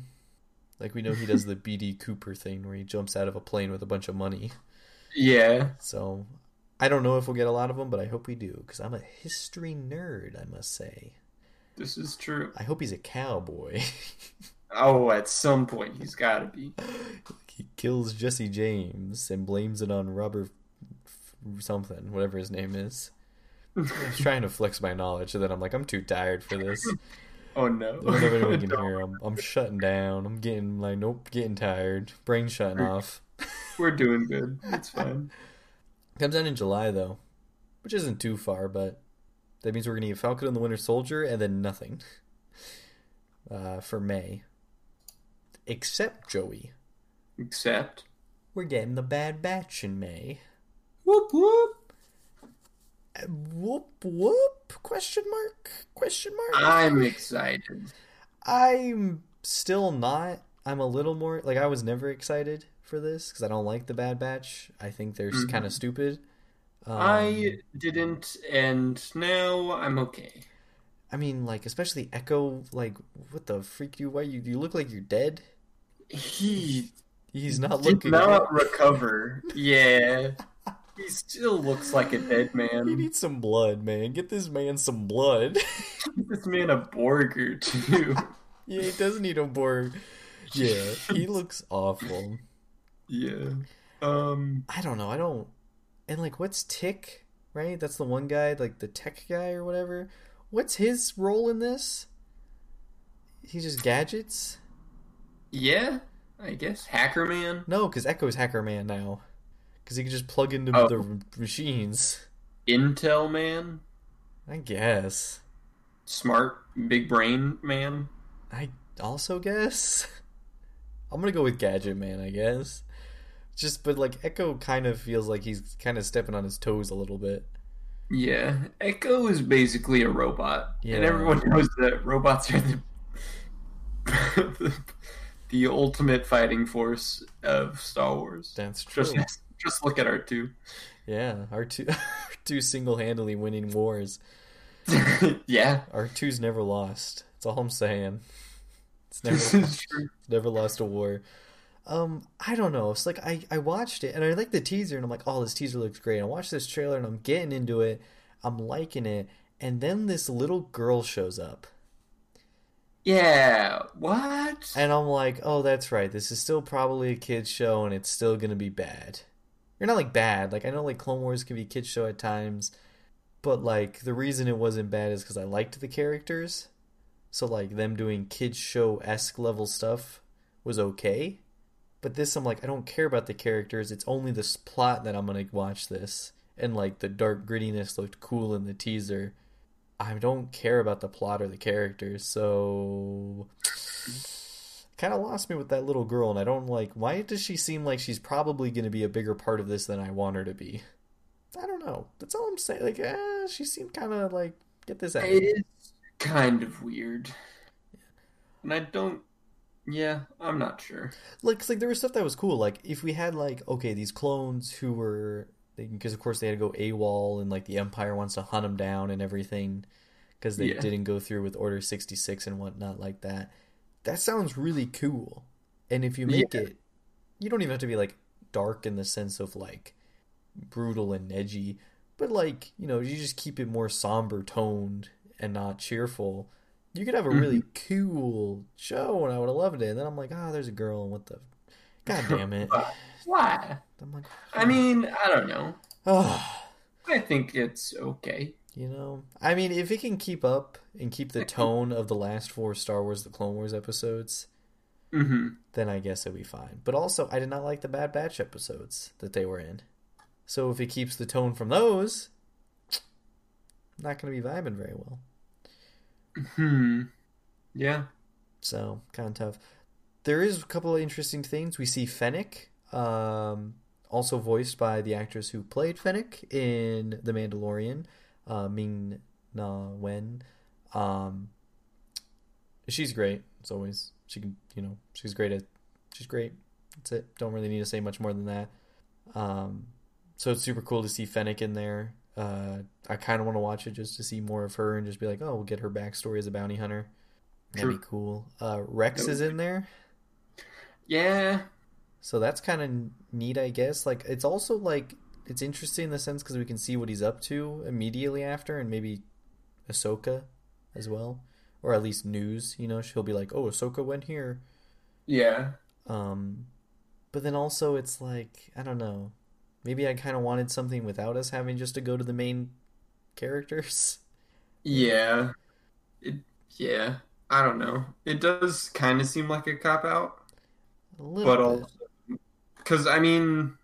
Like we know he does the BD Cooper thing where he jumps out of a plane with a bunch of money. Yeah. So I don't know if we'll get a lot of them, but I hope we do because I'm a history nerd. I must say. This is true. I hope he's a cowboy. Oh, at some point he's got to be. he kills Jesse James and blames it on Robert f- something, whatever his name is. I was trying to flex my knowledge, and then I'm like, I'm too tired for this. Oh no. I don't anyone can hear. I'm, I'm shutting down. I'm getting like, nope, getting tired. Brain shutting off. We're doing good. It's fine. Comes out in July though, which isn't too far, but that means we're gonna get Falcon and the Winter Soldier and then nothing uh, for May. Except Joey, Except. we're getting the Bad Batch in May. Whoop whoop. Uh, Whoop whoop? Question mark? Question mark? I'm excited. I'm still not. I'm a little more like I was never excited for this because I don't like the Bad Batch. I think they're Mhm. kind of stupid. Um, I didn't, and now I'm okay. I mean, like especially Echo. Like, what the freak? You? Why you? You look like you're dead. He He's not did looking. not recover. Yeah. He still looks like a dead man. He needs some blood, man. Get this man some blood. Give this man a burger too. yeah, he does need a Borg. Yeah, he looks awful. Yeah. Um. I don't know. I don't. And like, what's Tick? Right? That's the one guy, like the tech guy or whatever. What's his role in this? He just gadgets. Yeah. I guess Hacker Man. No, because Echo's Hacker Man now. Because he can just plug into Oh. the machines. Intel Man. I guess. Smart Big Brain Man. I also guess. I'm gonna go with Gadget Man, I guess. Just, but like Echo kind of feels like he's kind of stepping on his toes a little bit. Yeah, Echo is basically a robot, Yeah. and everyone knows that robots are the, the the ultimate fighting force of Star Wars. That's true. Just just look at R two. Yeah, R two R two single-handedly winning wars. yeah, R two's never lost. That's all I'm saying. It's this never, is true. never lost a war. Um, I don't know. It's like I, I watched it and I like the teaser and I'm like, oh, this teaser looks great. I watched this trailer and I'm getting into it. I'm liking it, and then this little girl shows up, Yeah, what? and I'm like, oh, that's right. This is still probably a kids show, and it's still gonna be bad. You're not like bad. Like I know like Clone Wars can be a kids show at times, but like the reason it wasn't bad is because I liked the characters. So like them doing kids show esque level stuff was okay. But this I'm like I don't care about the characters. It's only this plot that I'm gonna watch this. And like the dark grittiness looked cool in the teaser. I don't care about the plot or the characters, so kind of lost me with that little girl and I don't like why does she seem like she's probably going to be a bigger part of this than I want her to be. I don't know. That's all I'm saying. Like, eh, she seemed kind of like get this out. It is kind of weird, and I don't. Yeah, I'm not sure. like 'cause, like there was stuff that was cool like if we had like okay these clones who were because of course they had to go AWOL and like the empire wants to hunt them down and everything because they Yeah. didn't go through with order 66 and whatnot like that that sounds really cool and if you make Yeah. it you don't even have to be like dark in the sense of like brutal and edgy but like you know you just keep it more somber toned and not cheerful you could have a really cool show and i would have loved it. And then i'm like oh there's a girl and what the god damn it. Why? i'm like I mean, I don't know. oh I think it's okay. you know i mean if it can keep up and keep the tone of the last four star wars the clone wars episodes hmm then i guess it'll be fine. But also i did not like the bad batch episodes that they were in. So if it keeps the tone from those not going to be vibing very well Hmm. Yeah. So kind of tough. There is a couple of interesting things. We see Fennec, um, also voiced by the actress who played Fennec in The Mandalorian, uh, Ming Na Wen. Um, she's great as always. She can, you know, she's great at. She's great. That's it. Don't really need to say much more than that. Um, so it's super cool to see Fennec in there. Uh, I kind of want to watch it just to see more of her and just be like, oh, we'll get her backstory as a bounty hunter. That'd True. be cool. Uh, Rex is in there, Yeah. so that's kind of neat, I guess. Like, it's also like it's interesting in the sense because we can see what he's up to immediately after, and maybe Ahsoka as well, or at least news. You know, she'll be like, "Oh, Ahsoka went here." Yeah. Um, but then also it's like I don't know. Maybe I kind of wanted something without us having just to go to the main characters. Yeah. It. Yeah. I don't know. It does kind of seem like a cop out, A little but bit. also because I mean,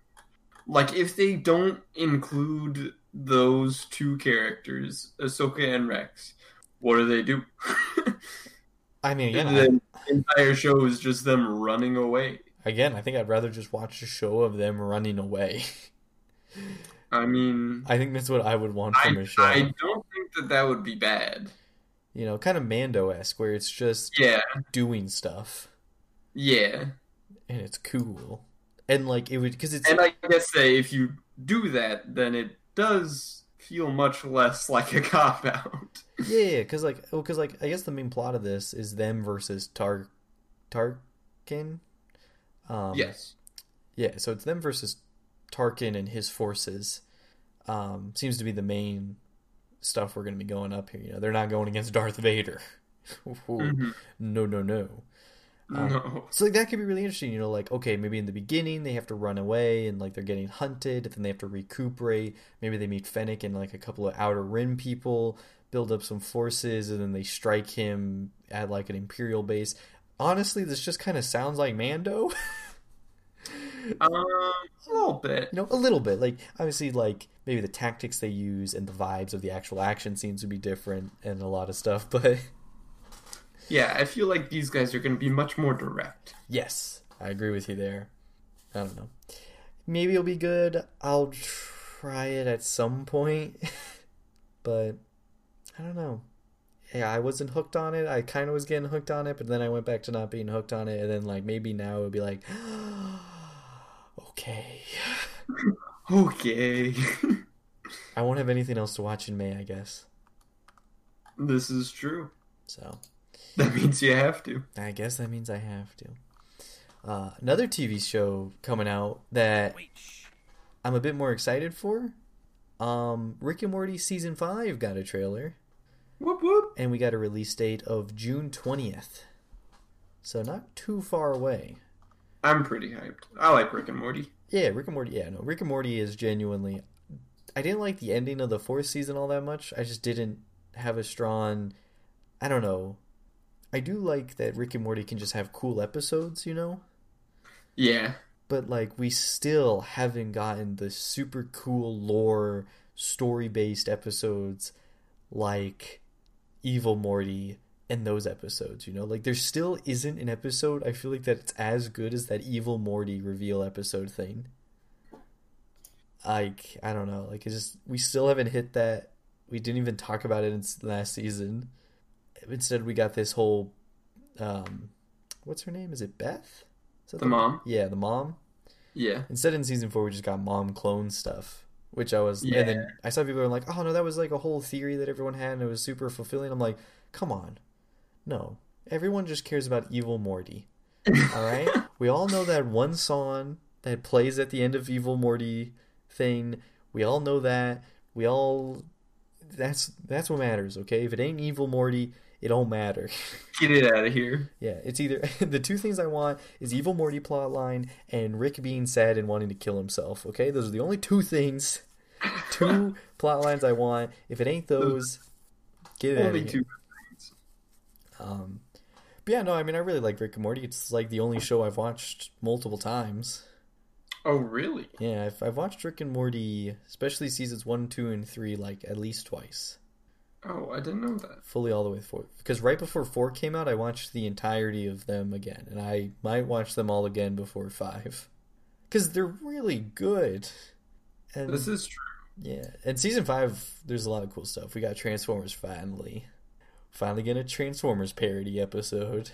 like if they don't include those two characters, Ahsoka and Rex, what do they do? I mean, I, the entire show is just them running away. Again, I think I'd rather just watch a show of them running away. I mean, I think that's what I would want from a show. I don't think that that would be bad. You know, kind of Mando esque, where it's just Yeah, doing stuff yeah. and it's cool, and like it would because it's And I guess say if you do that, then it does feel much less like a cop out. yeah, because like oh, because like I guess the main plot of this is them versus Tar Tarkin. Um, yes. Yeah, so it's them versus Tarkin and his forces. Um, seems to be the main stuff we're going to be going up here. You know, they're not going against Darth Vader. Ooh, Mhm. No, no, no. Um, no. So like that could be really interesting. You know, like okay, maybe in the beginning they have to run away and like they're getting hunted, then they have to recuperate. Maybe they meet Fennec and like a couple of Outer Rim people, build up some forces, and then they strike him at like an Imperial base. Honestly, this just kind of sounds like Mando. Um, a little bit. you know, a little bit. Like obviously, like maybe the tactics they use and the vibes of the actual action seems to be different and a lot of stuff. But Yeah, I feel like these guys are going to be much more direct. yes, I agree with you there. I don't know. Maybe it'll be good. I'll try it at some point, but I don't know. Yeah, I wasn't hooked on it. I kind of was getting hooked on it, but then I went back to not being hooked on it, and then like maybe now it would be like, okay, Okay. I won't have anything else to watch in May, I guess. this is true. So That means you have to. I guess that means I have to. Uh, another TV show coming out that I'm a bit more excited for. Um, Rick and Morty season five got a trailer, Whoop whoop. and we got a release date of June twentieth. So not too far away. I'm pretty hyped. I like Rick and Morty. Yeah, Rick and Morty. Yeah, no, Rick and Morty is genuinely. I didn't like the ending of the fourth season all that much. I just didn't have a strong. I don't know. I do like that Rick and Morty can just have cool episodes, you know. Yeah. but like we still haven't gotten the super cool lore story based episodes like evil morty and those episodes you know? Like there still isn't an episode i feel like that it's as good as that evil morty reveal episode thing. Like i don't know. Like it's just we still haven't hit that. We didn't even talk about it in last season. Instead we got this whole um what's her name? Is it beth? Is that The mom. yeah the mom. Yeah. Instead, in season four, we just got mom clone stuff, which I was. Yeah. And then I saw people were like, "Oh no, that was like a whole theory that everyone had, and it was super fulfilling." I'm like, "Come on, no, everyone just cares about Evil Morty. All right, we all know that one song that plays at the end of Evil Morty thing. We all know that. We all. That's that's what matters. Okay, if it ain't Evil Morty, it don't matter. Get it out of here. Yeah, it's either the two things I want is evil Morty plotline and Rick being sad and wanting to kill himself. Okay, those are the only two things, two plot lines I want. If it ain't those, get it out of Only here. two. Um, but yeah, no, I mean I really like Rick and Morty. It's like the only show I've watched multiple times. Oh, really? Yeah, I've, I've watched Rick and Morty, especially seasons one, two, and three, like at least twice, Oh, I didn't know that. fully all the way through. Because right before four came out, I watched the entirety of them again, and I might watch them all again before five, because they're really good. And This is true. yeah, and season five, there's a lot of cool stuff. We got Transformers finally, finally getting a Transformers parody episode.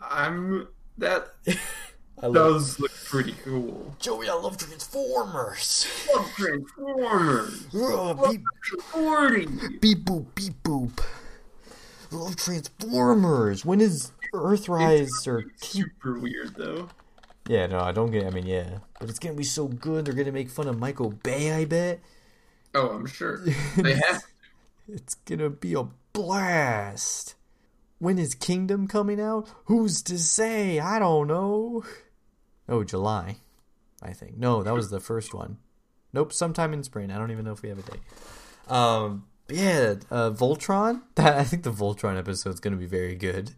I'm. That I love does look pretty cool. Joey. I love Transformers. Love Transformers. Ugh, Love beep, Forty. beep boop beep boop. Love Transformers. When is Earthrise or Super weird though. Yeah, no, I don't get. I mean, yeah, but it's gonna be so good. They're gonna make fun of Michael Bay. I bet Oh, I'm sure they have. it's gonna be a blast. When is Kingdom coming out? Who's to say? I don't know. Oh, July, I think. No, that was the first one. Nope, sometime in spring. I don't even know if we have a date. Um, yeah, uh, Voltron. That I think the Voltron episode is gonna be very good.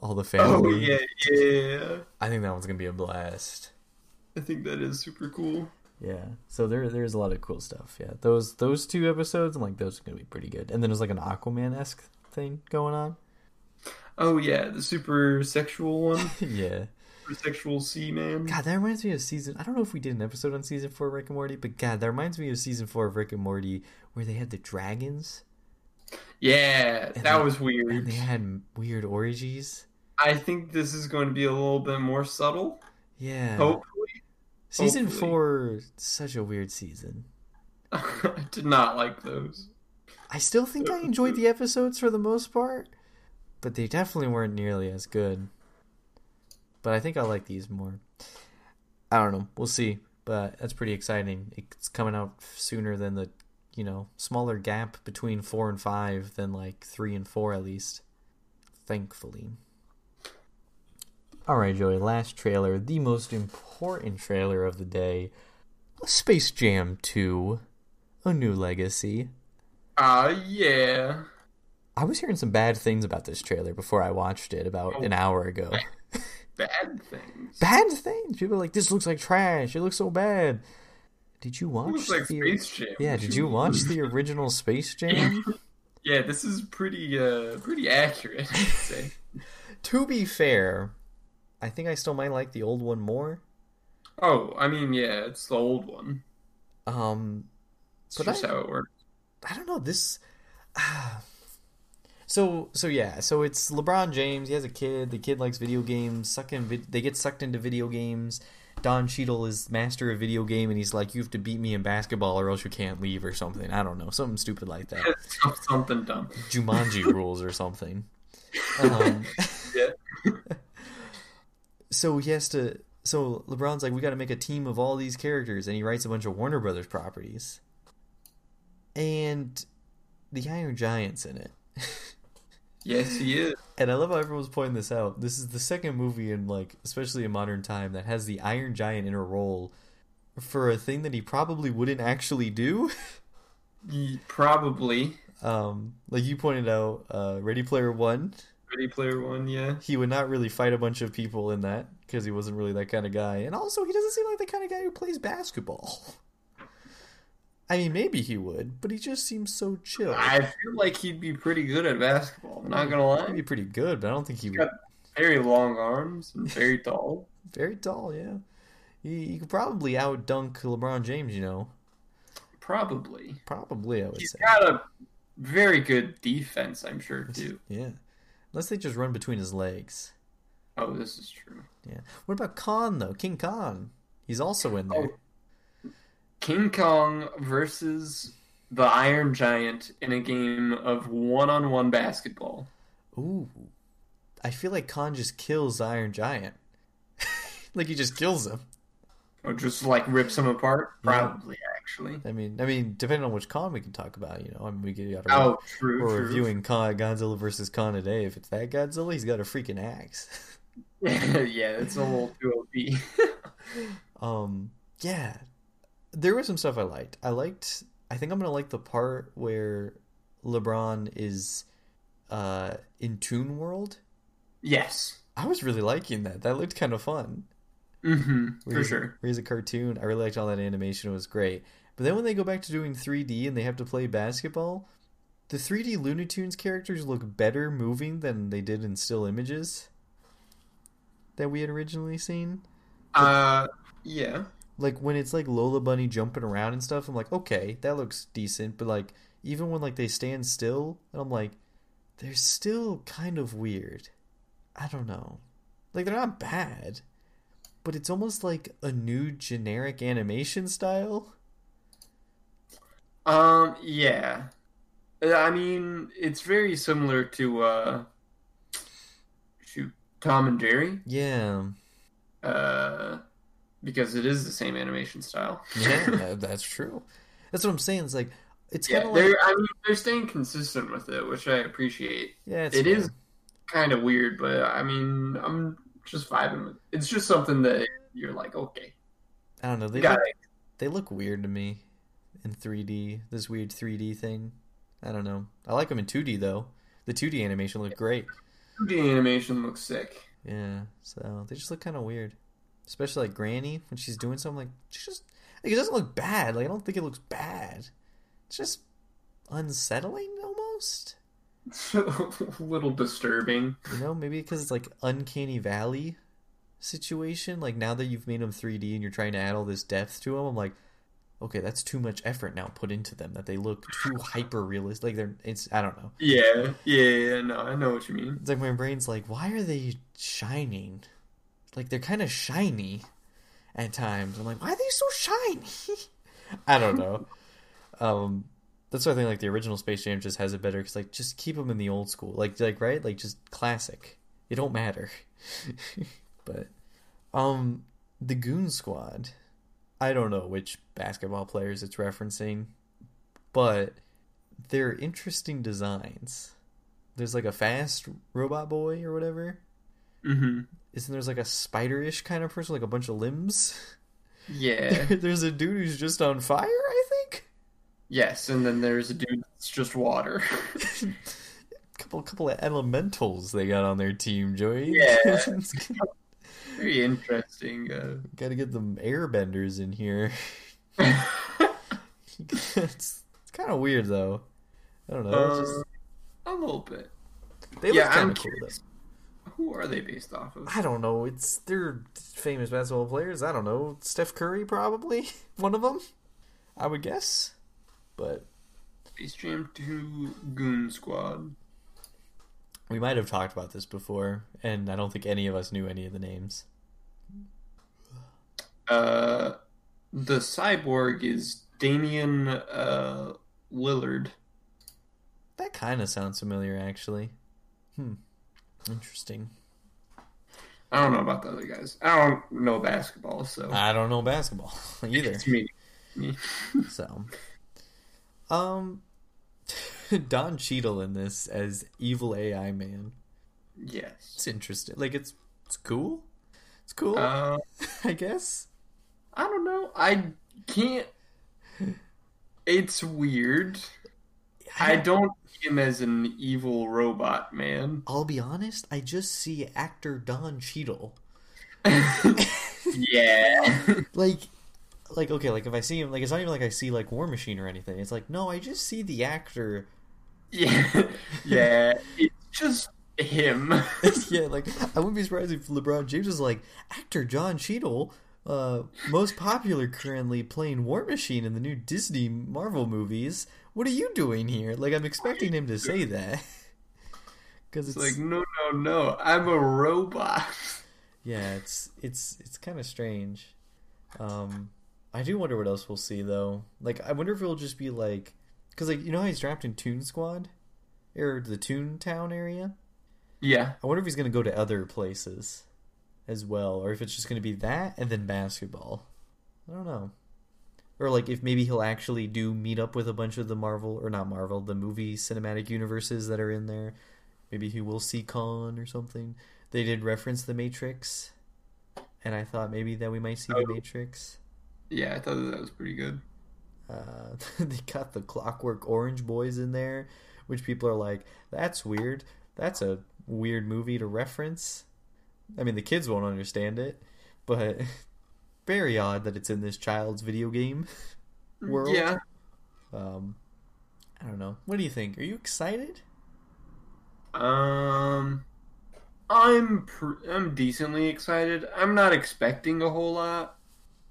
All the family. Oh yeah, yeah. I think that one's gonna be a blast. I think that is super cool. Yeah. So there there's a lot of cool stuff. Yeah. Those those two episodes, I'm like, those are gonna be pretty good. And then there's like an Aquaman esque thing going on. Oh yeah, the super sexual one, yeah. Super sexual sea man. God, that reminds me of season I don't know if we did an episode on season four of Rick and Morty, but God, that reminds me of season four of Rick and Morty where they had the dragons Yeah, And that they- was and weird. they had weird orgies. I think this is going to be a little bit more subtle. Yeah. Hopefully, season hopefully. four such a weird season. I did not like those. I still think I enjoyed the episodes for the most part, but they definitely weren't nearly as good. But I think I like these more. I don't know. We'll see. But that's pretty exciting. It's coming out sooner than the, you know, smaller gap between four and five than like three and four at least. Thankfully. All right, Joey. Last trailer, the most important trailer of the day, Space Jam Two, A New Legacy. Ah, yeah. I was hearing some bad things about this trailer before I watched it about an hour ago. Bad things. bad things. People are like, this looks like trash. It looks so bad. Did you watch Looks like the Space Jam. Yeah, did you watch the original Space Jam? Yeah, this is pretty uh pretty accurate, I'd say. to be fair, I think I still might like the old one more. oh, I mean, yeah, it's the old one. Um It's But just I- how it works. I don't know this. so so yeah, so it's LeBron James. He has a kid. The kid likes video games. Sucking, vid- they get sucked into video games. Don Cheadle is master of video game, and he's like, "You have to beat me in basketball, or else you can't leave," or something. I don't know, something stupid like that. Something dumb. Jumanji rules or something. Um, Yeah. so he has to. So LeBron's like, "We got to make a team of all these characters," and he writes a bunch of Warner Brothers properties, and the Iron Giant's in it. Yes, he is. And I love how everyone's pointing this out. This is the second movie in like, especially in modern time, that has the Iron Giant in a role for a thing that he probably wouldn't actually do. Probably. Um, like you pointed out, uh, Ready Player One, Ready Player One, yeah. he would not really fight a bunch of people in that because he wasn't really that kind of guy. And also, he doesn't seem like the kind of guy who plays basketball. I mean, maybe he would, but he just seems so chill. I feel like he'd be pretty good at basketball. I'm not gonna lie, He'd be pretty good, but I don't think he would. Got- Very long arms and very tall. Very tall, yeah. He, he could probably out dunk LeBron James, you know. Probably. Probably, I would He's say. He's got a very good defense, I'm sure too. Yeah. Unless they just run between his legs. Oh, this is true. Yeah. What about Kong though? King Kong. He's also in oh, there. King Kong versus the Iron Giant in a game of one-on-one basketball. Ooh. I feel like Kong just kills Iron Giant. like he just kills him. Or just like rips him apart? Yeah. Probably, actually. I mean, I mean, depending on which Kong we can talk about, you know. I mean, we could. Gotta, Oh, true. we're true. reviewing Kong, Godzilla versus Kong today. If it's that Godzilla, he's got a freaking axe. yeah, it's a little too OP. Um, yeah, there was some stuff I liked. I liked. I think I'm gonna like the part where LeBron is uh, in Toon World. yes. I was really liking that. That looked kind of fun. Mm-hmm. For sure. Where he's a cartoon. I really liked all that animation. It was great. But then when they go back to doing 3D and they have to play basketball, the 3D Looney Tunes characters look better moving than they did in still images that we had originally seen. Uh, yeah. Like when it's like Lola Bunny jumping around and stuff, I'm like, okay, that looks decent. But like even when like they stand still, and I'm like, they're still kind of weird. I don't know. Like they're not bad, but it's almost like a new generic animation style. Um, yeah. Uh, I mean, it's very similar to uh, shoot, Tom and Jerry. Yeah, Uh, because it is the same animation style. yeah, that- that's true. That's what I'm saying. It's like it's kind yeah, of they're. like I mean, they're staying consistent with it, which I appreciate. yeah, it's It is kind of weird, but I mean, I'm just vibing with. It's just something that you're like, okay, I don't know. They look, they look weird to me in 3D. This weird 3D thing. I don't know. I like them in 2D though. The 2D animation looked great. 2D animation looks sick. Yeah, so they just look kind of weird, especially like Granny when she's doing something like she just like, it doesn't look bad. Like I don't think it looks bad. It's just unsettling almost. It's a little disturbing. You know, maybe because it's like uncanny valley situation. Like now that you've made them 3D and you're trying to add all this depth to them, I'm like, okay, that's too much effort now put into them. That they look too hyper realistic. Like they're it's I don't know. Yeah, yeah, yeah. No, I know what you mean. It's like my brain's like, why are they shining? Like they're kind of shiny at times. I'm like, why are they so shiny? I don't know. um, that's why I think like the original Space Jam just has it better because like just keep them in the old school, like like right, like just classic. It don't matter. but um, the Goon Squad. I don't know which basketball players it's referencing, but they're interesting designs. There's like a fast robot boy or whatever. Mm-hmm. Isn't there's like a spider-ish kind of person, like a bunch of limbs? Yeah. there's a dude who's just on fire, I think. yes, and then there's a dude that's just water. A couple couple of elementals they got on their team, Joey. Yeah. Very interesting. Uh... Got to get them airbenders in here. it's, it's kind of weird though. I don't know. Uh, just, a little bit. they yeah, look kind I'm of cool though. curious. Who are they based off of? I don't know. It's they're famous basketball players. I don't know. Steph Curry probably one of them. I would guess. But Space Jam 2 Goon Squad. we might have talked about this before, and I don't think any of us knew any of the names. Uh, the cyborg is Damian uh, Lillard. That kind of sounds familiar, actually. Hmm. Interesting. I don't know about the other guys. I don't know basketball, so I don't know basketball either. it's me. me. So, um, Don Cheadle in this as evil AI man. yes. It's interesting. Like it's it's cool. It's cool. Uh, I guess. I don't know. I can't. It's weird. I don't see him as an evil robot man. I'll be honest. I just see actor Don Cheadle. yeah. Like, like okay. Like if I see him, like it's not even like I see like War Machine or anything. It's like no, I just see the actor. Yeah. Yeah. It's just him. yeah, like I wouldn't be surprised if LeBron James was like actor Don Cheadle, uh, most popular currently playing War Machine in the new Disney Marvel movies. What are you doing here? Like I'm expecting him to say that because It's it's, like, no, no, no. I'm a robot. yeah, it's it's it's kind of strange. Um, I do wonder what else we'll see though. Like I wonder if it'll just be like because like you know how he's trapped in Toon Squad or the Toon Town area. Yeah. I wonder if he's going to go to other places as well, or if it's just going to be that and then basketball. I don't know. Or like if maybe he'll actually do meet up with a bunch of the Marvel or not Marvel, the movie cinematic universes that are in there. Maybe he will see Kong or something. They did reference the Matrix, and I thought maybe that we might see the Oh. Matrix. Yeah, I thought that was pretty good. Uh, they got the Clockwork Orange boys in there, which people are like, "That's weird. That's a weird movie to reference." I mean, the kids won't understand it, but very odd that it's in this child's video game world. Yeah. Um, I don't know. What do you think? Are you excited? Um, I'm pr- I'm decently excited. I'm not expecting a whole lot.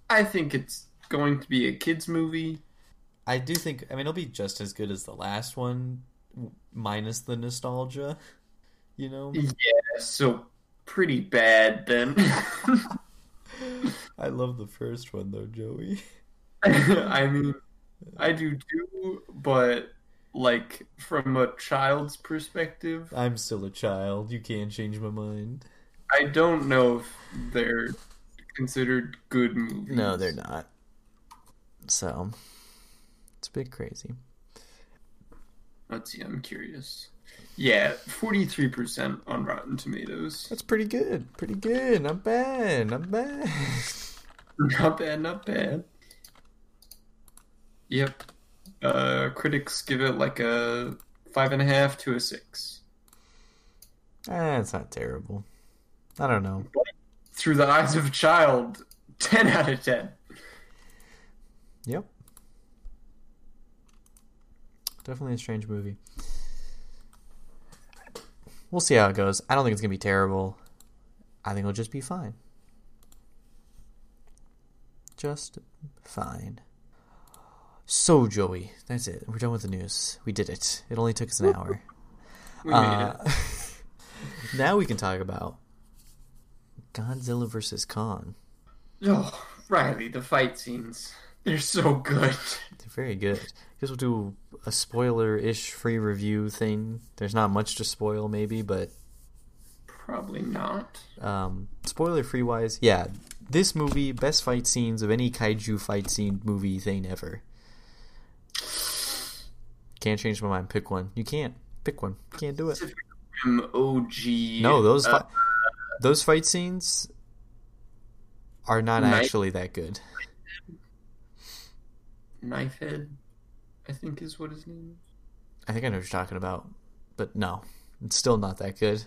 I think it's going to be a kids movie. I do think. I mean, it'll be just as good as the last one, minus the nostalgia. You know. Yeah, so pretty bad then. I love the first one though, Joey. I mean, I do too, but like from a child's perspective, I'm still a child. You can't change my mind. I don't know if they're considered good movies. No, they're not. So it's a bit crazy. Let's see, I'm curious. Yeah, 43% on Rotten Tomatoes. That's pretty good. Pretty good. Not bad. Not bad. Not bad, not bad. Yep. Uh, critics give it like a five and a half to a six. ah, it's not terrible. I don't know. Through the eyes of a child, 10 out of 10. Yep. Definitely a strange movie. We'll see how it goes. I don't think it's gonna be terrible. I think it'll just be fine. Just fine. So, Joey, that's it. We're done with the news. We did it. It only took us an hour. We made Uh, it. now we can talk about Godzilla vs. Kong. Oh, Riley, the fight scenes. They're so good. They're very good. I Guess we'll do a spoiler-ish free review thing. There's not much to spoil, maybe, but Probably not. um, spoiler-free wise, yeah, this movie best fight scenes of any kaiju fight scene movie thing ever. Can't change my mind. Pick one. You can't pick one. Can't do it. Pacific Rim OG. No, those uh, those fight scenes are not Night- actually that good. Knifehead, I think is what his name is. I think I know what you're talking about, but no, It's still not that good.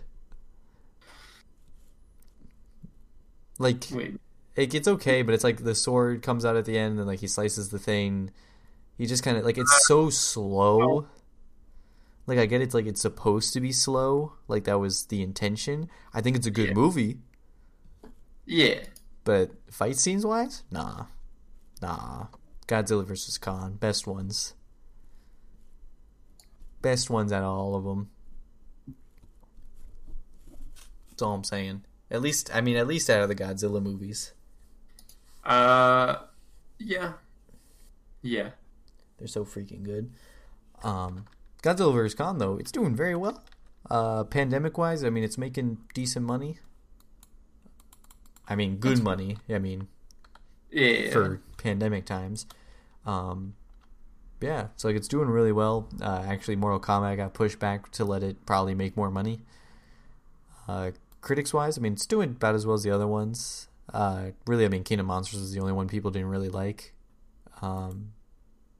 Like Wait. it gets okay, but it's like the sword comes out at the end and like he slices the thing. He just kind of like it's so slow. Oh. Like I get it's like it's supposed to be slow, like that was the intention. I think it's a good Yeah. movie, Yeah. but fight scenes wise, nah, nah. Godzilla vs Kong, best ones, best ones out of all of them. That's all I'm saying. At least, I mean, at least out of the Godzilla movies, Uh. Yeah. Yeah. they're so freaking good. Um, Godzilla vs Kong though, it's doing very well. Uh, pandemic wise, I mean, it's making decent money. I mean, good That's- money. I mean, Yeah. for pandemic times. Um, yeah, it's like it's doing really well. Uh, actually, Mortal Kombat got pushed back to let it probably make more money. Uh, critics wise, I mean, it's doing about as well as the other ones. Uh, really, I mean, King of Monsters is the only one people didn't really like. Um,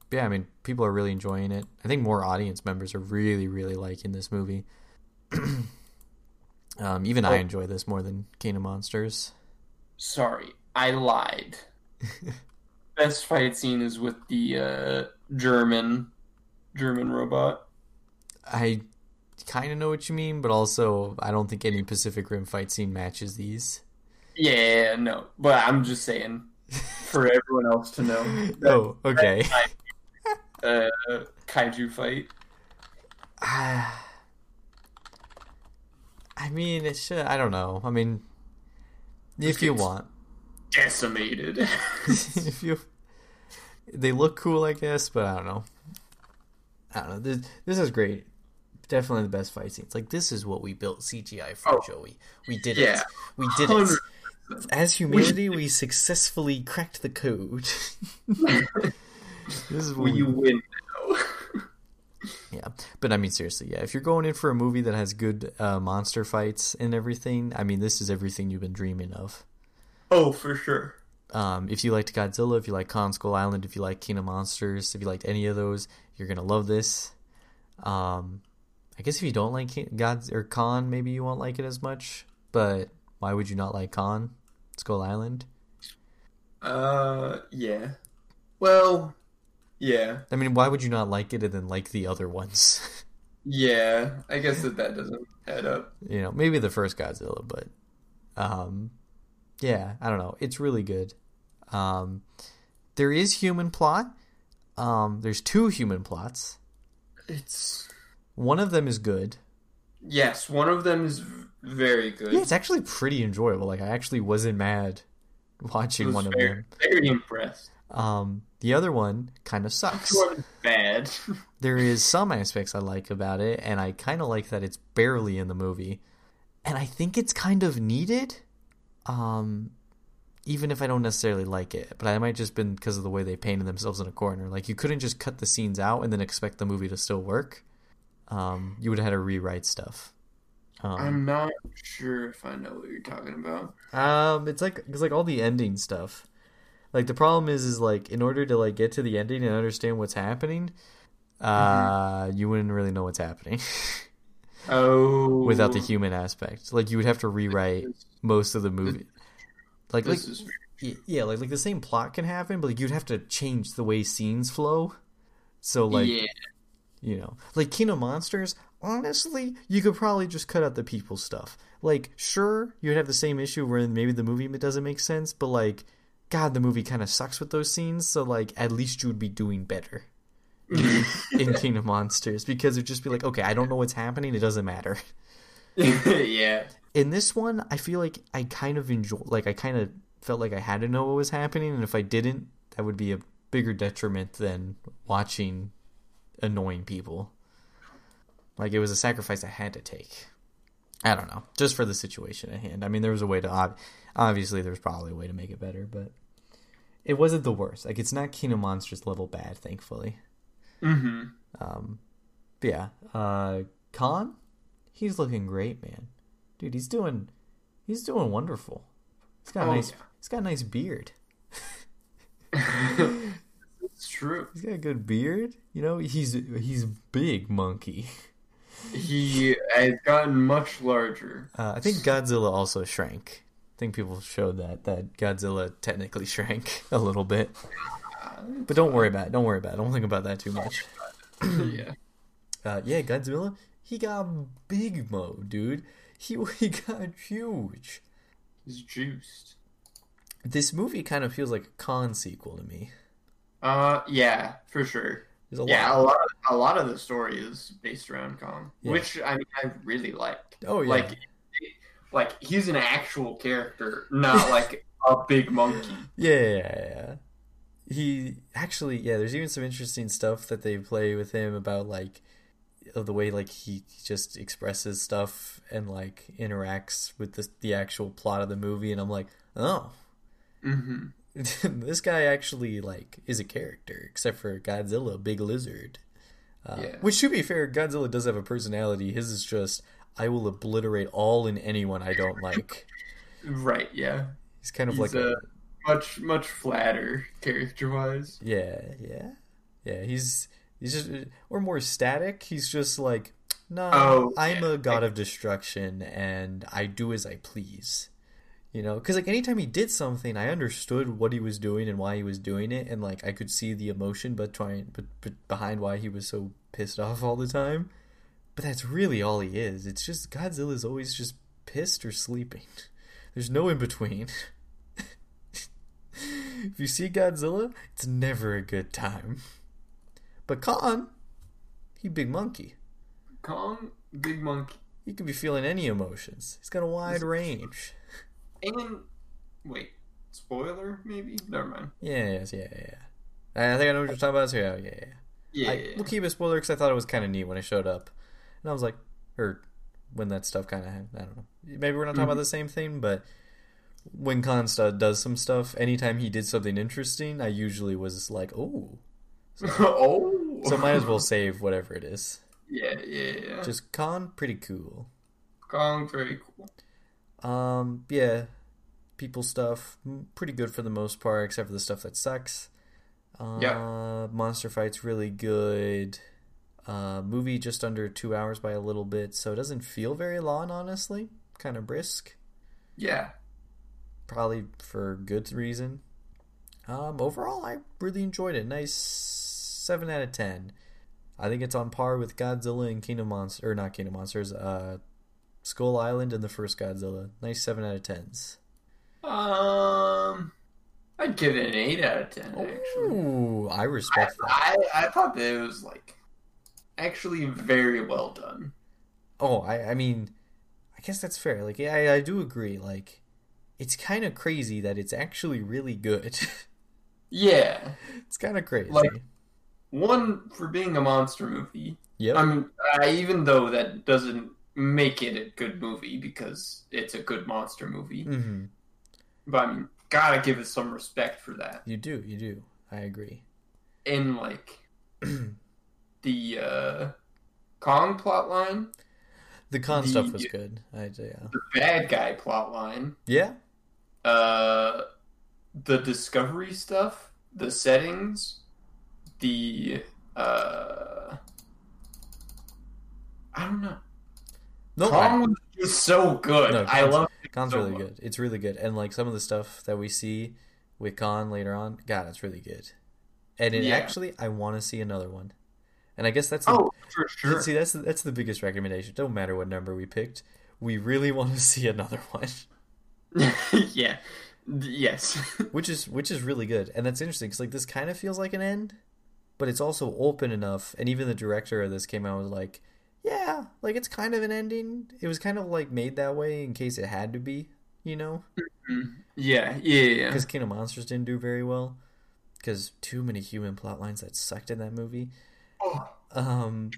yeah, I mean, people are really enjoying it. I think more audience members are really, really liking this movie. um, even I Oh. enjoy this more than King of Monsters. Sorry, I lied. Best fight scene is with the uh, German German robot. I kind of know what you mean, but also I don't think any Pacific Rim fight scene matches these. Yeah, no, but I'm just saying for everyone else to know. oh, okay. Uh, kaiju fight. Ah. I mean, it should. I don't know. I mean, if you want, Decimated. if you, they look cool, I guess, but I don't know. I don't know. This, this is great. Definitely the best fight scenes. Like this is what we built CGI for, Oh, Joey. We did yeah. it. We did it. 100%. As humanity, we successfully cracked the code. this is what we you win? Yeah, but I mean seriously, yeah. If you're going in for a movie that has good uh, monster fights and everything, I mean this is everything you've been dreaming of. Oh, for sure. Um, if you liked Godzilla, if you like Kong Skull Island, if you like King of Monsters, if you liked any of those, you're gonna love this. Um, I guess if you don't like King, God or Kong, maybe you won't like it as much. But why would you not like Kong Skull Island? Uh, yeah. Well, yeah, I mean, why would you not like it and then like the other ones? yeah. I guess that that doesn't add up. you know, maybe the first Godzilla, but um yeah, I don't know. It's really good. Um there is human plot. Um there's two human plots. It's One of them is good. yes, one of them is v- very good. Yeah, it's actually pretty enjoyable. Like I actually wasn't mad watching was one of them. very impressed. Um the other one kind of sucks. Bad. there is some aspects I like about it, and I kind of like that it's barely in the movie, and I think it's kind of needed. Um, even if I don't necessarily like it, but I might just been because of the way they painted themselves in a corner. Like you couldn't just cut the scenes out and then expect the movie to still work. Um, you would have had to rewrite stuff. Um, I'm not sure if I know what you're talking about. um, it's like it's like all the ending stuff. Like the problem is, is like in order to like get to the ending and understand what's happening, uh, you wouldn't really know what's happening Oh, without the human aspect. Like you would have to rewrite most of the movie. Like, like is yeah, like like the same plot can happen, but like you'd have to change the way scenes flow. So like yeah, you know, like King of Monsters. Honestly, you could probably just cut out the people stuff. Like, sure, you'd have the same issue where maybe the movie doesn't make sense, but like, God, the movie kind of sucks with those scenes. So like, at least you would be doing better in King of Monsters because it'd just be like, okay, I don't know what's happening. It doesn't matter. yeah. In this one, I feel like I kind of enjoy, like I kind of felt like I had to know what was happening, and if I didn't, that would be a bigger detriment than watching annoying people. Like it was a sacrifice I had to take. I don't know, just for the situation at hand. I mean, there was a way to ob- obviously there's probably a way to make it better, but it wasn't the worst. Like it's not King of Monsters level bad, thankfully. Mm-hmm. Um, yeah, uh, Kong, he's looking great, man. Dude, he's doing, he's doing wonderful. He's got a Oh, nice, yeah. he's got a nice beard. it's true. He's got a good beard. You know, he's he's big monkey. he has gotten much larger. Uh, I think Godzilla also shrank. I think people showed that that Godzilla technically shrank a little bit. But don't worry about it. Don't worry about it. Don't think about that too much. yeah. Uh, yeah, Godzilla, he got big mo, dude. He he got huge. He's juiced. This movie kind of feels like a Kong sequel to me. Uh, yeah, for sure. A Yeah, lot. a lot. Of, a lot of the story is based around Kong, Yeah. which I mean, I really like. Oh yeah. Like, like he's an actual character, not like a big monkey. Yeah, yeah, yeah, yeah. He actually, yeah. There's even some interesting stuff that they play with him about like of the way like he just expresses stuff and like interacts with the the actual plot of the movie, and I'm like, oh, hmm this guy actually like is a character, except for Godzilla, big lizard. Uh, Yeah. Which, to be fair, Godzilla does have a personality. His is just, I will obliterate all and anyone I don't like. Right. Yeah. He's kind of He's like a, a- Much much flatter character wise. yeah, yeah, yeah. He's he's just or more static. He's just like, no, Oh, I'm yeah. a god of destruction and I do as I please. You know, because like anytime he did something, I understood what he was doing and why he was doing it, and like I could see the emotion, but trying, but, but behind why he was so pissed off all the time. But that's really all he is. It's just Godzilla's always just pissed or sleeping. There's no in between. if you see Godzilla, it's never a good time. But Kong, he big monkey. Kong, big monkey, He could be feeling any emotions. He's got a wide range. and wait, spoiler maybe? Never mind. Yeah, yes, yeah, yeah. yeah. I think I know what you're talking about. So yeah, yeah, yeah. Yeah. I, we'll keep it spoiler because I thought it was kind of neat when I showed up, and I was like, or when that stuff kind of, I don't know. Maybe we're not talking about mm-hmm. the same thing, but when Kong st- does some stuff, anytime he did something interesting, I usually was like, oh, oh. so might as well save whatever it is. Yeah, yeah, yeah. Just Kong, pretty cool. Kong, very cool. Um, yeah, people stuff, pretty good for the most part, except for the stuff that sucks. Uh, Yeah. Monster fights really good. Uh, movie just under two hours by a little bit, so it doesn't feel very long, honestly. Kind of brisk, Yeah. Probably for good reason. Um, overall, I really enjoyed it. Nice seven out of ten. I think it's on par with Godzilla and King of Monster, or not King of Monsters. Uh, Skull Island and the first Godzilla. Nice seven out of tens. Um, I'd give it an eight out of ten. Actually, Ooh, I I, respect that. I I thought that it was like actually very well done. Oh, I, I mean, I guess that's fair. Like, yeah, I, I do agree. Like, it's kind of crazy that it's actually really good. Yeah, it's kind of crazy. Like- one for being a monster movie. yep. I mean, uh, even though that doesn't make it a good movie because it's a good monster movie, hmm but I mean, gotta give it some respect for that. You do, you do. I agree. And like the uh, Kong plotline, The Kong The- stuff was good. I, yeah. the bad guy plotline, Yeah. Uh, the discovery stuff, the settings, the uh, I don't know. No, Kong was just so good. No, I love it Kong's so really much. good. It's really good, and like some of the stuff that we see with Kong later on, God, it's really good. And it Yeah. actually, I want to see another one. And I guess that's the, Oh, for sure. see that's that's the biggest recommendation. Don't matter what number we picked, we really want to see another one, yeah. Yes. which is which is really good. And that's interesting because like this kind of feels like an end, but it's also open enough. And even the director of this came out and was like, yeah, like it's kind of an ending. It was kind of like made that way in case it had to be, you know. yeah. Yeah. Yeah. because King of Monsters didn't do very well because too many human plot lines that sucked in that movie. Oh, Um,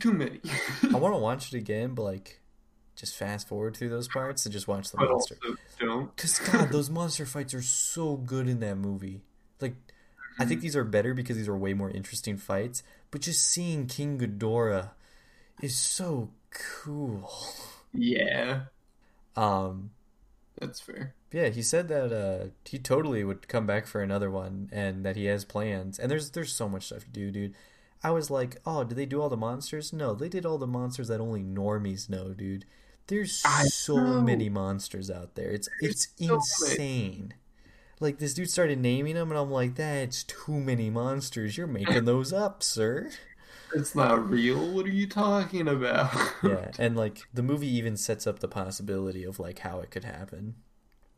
too many. I want to watch it again, but like, just fast forward through those parts and just watch the but monster. don't. Because God, those monster fights are so good in that movie. Like, I think these are better because these are way more interesting fights. But just seeing King Ghidorah is so cool. Yeah. Um, That's fair. Yeah, he said that uh, he totally would come back for another one, and that he has plans. And there's there's so much stuff to do, dude. I was like, oh, did they do all the monsters? No, they did all the monsters that only normies know, dude. There's I so know. many monsters out there. It's it's so many. insane. Like this dude started naming them, and I'm like, that's too many monsters. You're making those up, sir. It's not real. What are you talking about? Yeah, and like the movie even sets up the possibility of like how it could happen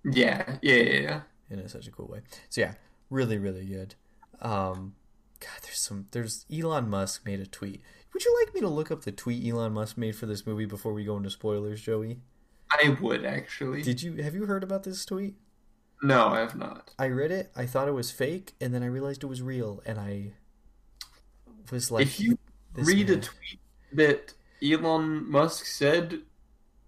yeah, yeah, yeah, yeah. in a, such a cool way. So yeah, really, really good. Um, God, there's some. There's Elon Musk made a tweet. Would you like me to look up the tweet Elon Musk made for this movie before we go into spoilers, Joey? I would actually. Did you have you heard about this tweet? No, I have not. I read it. I thought it was fake, and then I realized it was real, and I was like, if you read a tweet that Elon Musk said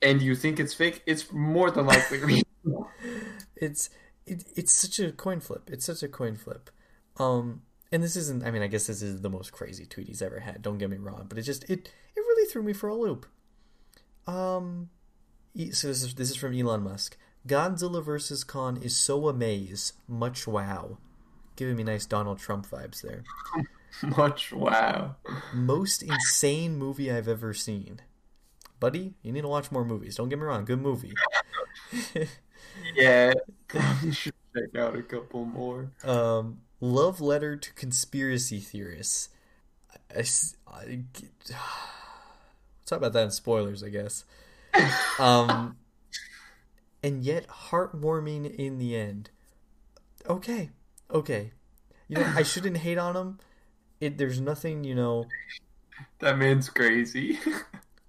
and you think it's fake, it's more than likely real. it's it, it's such a coin flip. It's such a coin flip. Um, and this isn't. I mean, I guess this is the most crazy tweet he's ever had. Don't get me wrong, but it just it it really threw me for a loop. Um, so this is this is from Elon Musk. Godzilla vs Kong is so amaze, much wow, giving me nice Donald Trump vibes there. Much wow. Most insane movie I've ever seen. Buddy, you need to watch more movies. Don't get me wrong, good movie. Yeah, probably should check out a couple more. Um, love letter to conspiracy theorists. I, s- I- talk about that in spoilers, I guess. Um, and yet heartwarming in the end. Okay, okay. You know, I shouldn't hate on him. It there's nothing, you know. That man's crazy.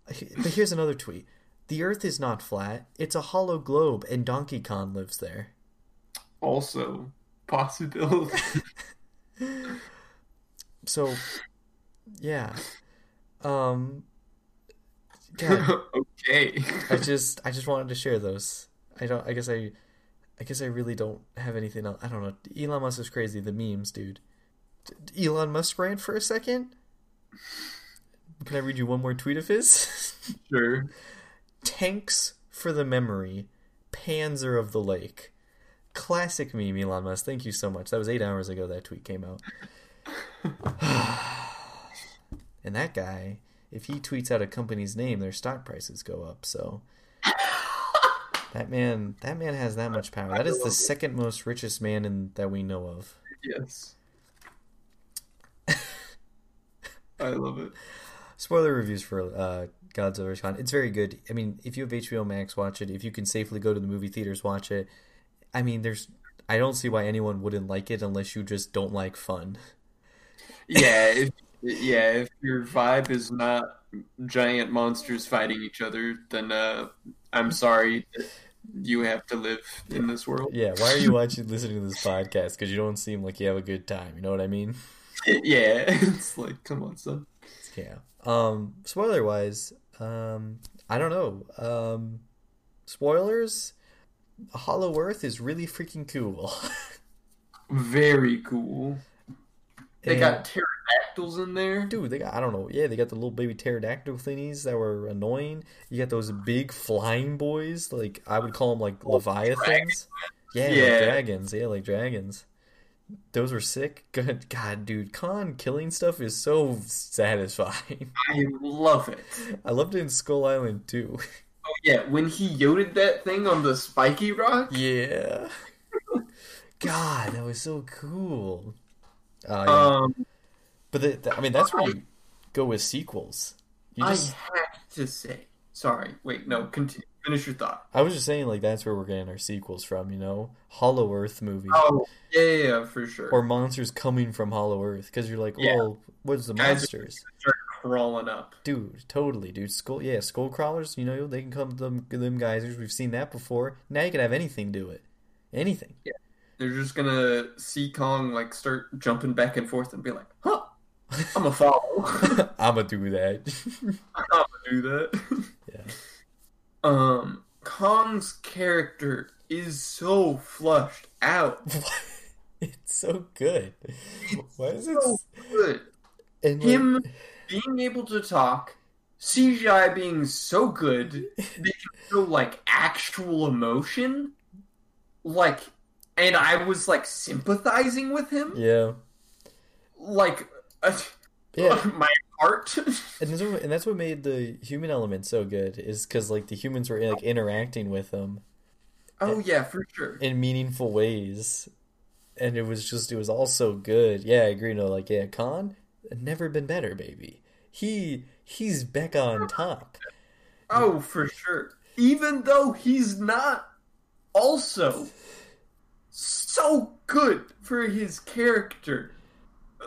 But here's another tweet. The Earth is not flat. It's a hollow globe, and Donkey Kong lives there. also, possibility. So, yeah. Um. God, okay. I just I just wanted to share those. I don't. I guess I. I guess I really don't have anything else. I don't know. Elon Musk is crazy. The memes, dude. D- Elon Musk rant for a second. Can I read you one more tweet of his? Sure. Tanks for the memory. Panzer of the lake. Classic meme, Elon Musk. Thank you so much. That was eight hours ago that tweet came out. and that guy, if he tweets out a company's name, their stock prices go up. So that man, that man has that much power. That is the second most richest man in that we know of. Yes. I love it. Spoiler reviews for uh, Godzilla vs. Kong. It's very good. I mean, if you have HBO Max, watch it. If you can safely go to the movie theaters, watch it. I mean, there's. I don't see why anyone wouldn't like it unless you just don't like fun. Yeah, if, yeah. If your vibe is not giant monsters fighting each other, then uh, I'm sorry you have to live in this world. Yeah, why are you watching, listening to this podcast? Because you don't seem like you have a good time. You know what I mean? Yeah, it's like, come on, son. Yeah. Um, spoiler wise, um, I don't know. Um, spoilers. Hollow Earth is really freaking cool. Very cool. They And- got pterodactyls in there. Dude, they got I don't know. Yeah, they got the little baby pterodactyl thingies that were annoying. You got those big flying boys, like I would call them like oh, leviathans. Yeah, like dragons. Yeah, like dragons. Those were sick. Good God, dude, Kong killing stuff is so satisfying. I love it. I loved it in Skull Island too. Oh yeah, when he yoded that thing on the spiky rock. Yeah. God, that was so cool. Uh, yeah. Um, but the, the- I mean, that's where you go with sequels. You I have to say, sorry. Wait, no. Continue. Finish your thought. I was just saying, like that's where we're getting our sequels from. You know, Hollow Earth movie Oh yeah, yeah, yeah for sure. or monsters coming from Hollow Earth because you're like, Yeah. well, what's the Guys monsters, crawling up. dude? Totally, dude. Skull, yeah, skull crawlers. You know, they can come them them guys. We've seen that before. Now you can have anything do it, anything. Yeah, they're just gonna see Kong like start jumping back and forth and be like, "Huh, I'm a follow. I'm I'ma do that. I'm gonna do that." yeah. Um, Kong's character is so flushed out. it's so good. Why is it? So good. And like- Him being able to talk, CGI being so good, they can show like actual emotion. Like, and I was like sympathizing with him. yeah. Like, uh, Yeah. my heart. and that's, what, and that's what made the human element so good is because like the humans were like interacting with him oh yeah, for sure. in meaningful ways and it was just it was all so good yeah i agree no like yeah kong never been better baby he he's back on top Oh, for sure. Even though he's not also so good for his character.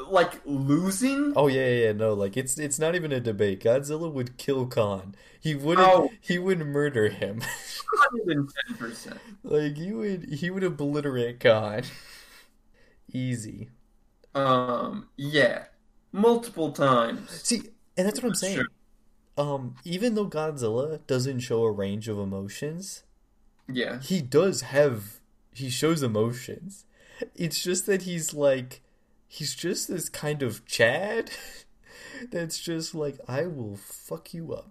Like losing? oh yeah yeah yeah, no like it's it's not even a debate godzilla would kill kong he wouldn't Oh. he would murder him 110%. like you would he would obliterate kong easy Um, yeah. Multiple times. see and that's what i'm saying Sure. um even though godzilla doesn't show a range of emotions Yeah. he does have he shows emotions it's just that he's like he's just this kind of chad that's just like i will fuck you up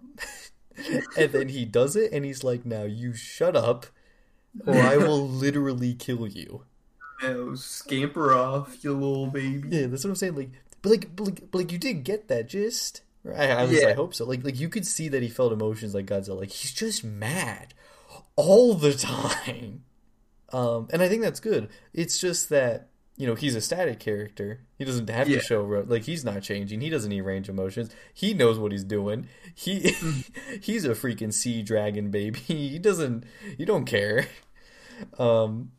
and then he does it and he's like now you shut up or i will literally kill you Oh, scamper off, you little baby. yeah that's what i'm saying like but like but like, but like you did get that gist Right? at least i hope so. Like like you could see that he felt emotions like godzilla. Like he's just mad all the time. Um and i think that's good. It's just that you know he's a static character. He doesn't have Yeah. to show like he's not changing. He doesn't need range emotions he knows what he's doing. He he's a freaking sea dragon baby. He doesn't you don't care. Um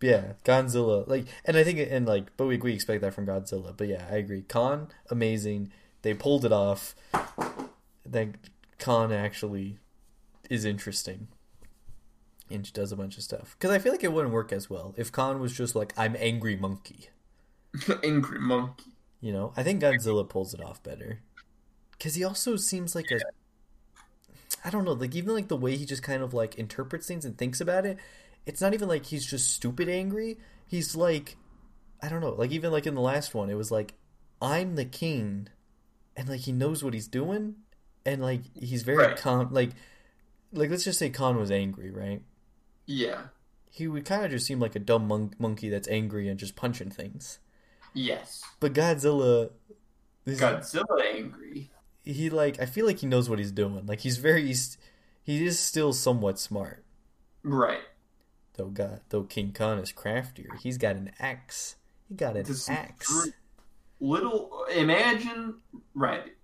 yeah godzilla like and i think and like but we, we expect that from godzilla. But yeah i agree. Kong amazing they pulled it off that kong actually is interesting and she does a bunch of stuff. Because i feel like it wouldn't work as well if kong was just like i'm angry monkey. Angry monkey. you know i think godzilla pulls it off better. Because he also seems like a i don't know like even like the way he just kind of like interprets things and thinks about it it's not even like he's just stupid angry. He's like i don't know like even like in the last one it was like i'm the king and like he knows what he's doing and like he's very Right. calm like like let's just say kong was angry right Yeah. he would kind of just seem like a dumb mon- monkey that's angry and just punching things Yes. but godzilla Godzilla angry. he like I feel like he knows what he's doing. Like he's very he's, he is still somewhat smart. Right. Though God though King Kong is craftier. He's got an axe. He got an This axe. Little imagine right.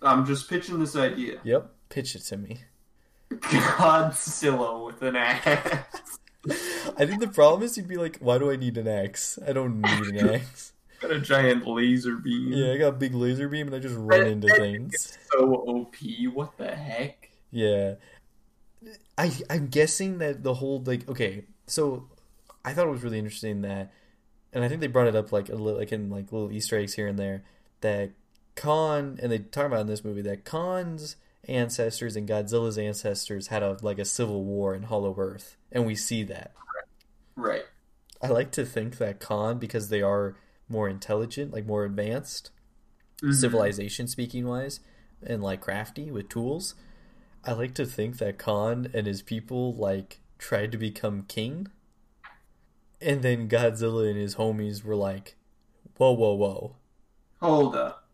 I'm just pitching this idea. Yep. Pitch it to me. Godzilla with an axe. I think the problem is you'd be like, why do I need an axe? I don't need an axe. Got a giant laser beam. Yeah, I got a big laser beam and I just run into things. So OP. What the heck? Yeah. I I'm guessing that the whole like okay, so I thought it was really interesting that and I think they brought it up like a little like in like little Easter eggs here and there that Kong and they talk about in this movie that Kong's ancestors and Godzilla's ancestors had a like a civil war in Hollow Earth and we see that. Right. I like to think that Kong because they are more intelligent, like more advanced, Mhm. civilization speaking wise and like crafty with tools i like to think that kong and his people like tried to become king and then godzilla and his homies were like whoa whoa whoa Hold up.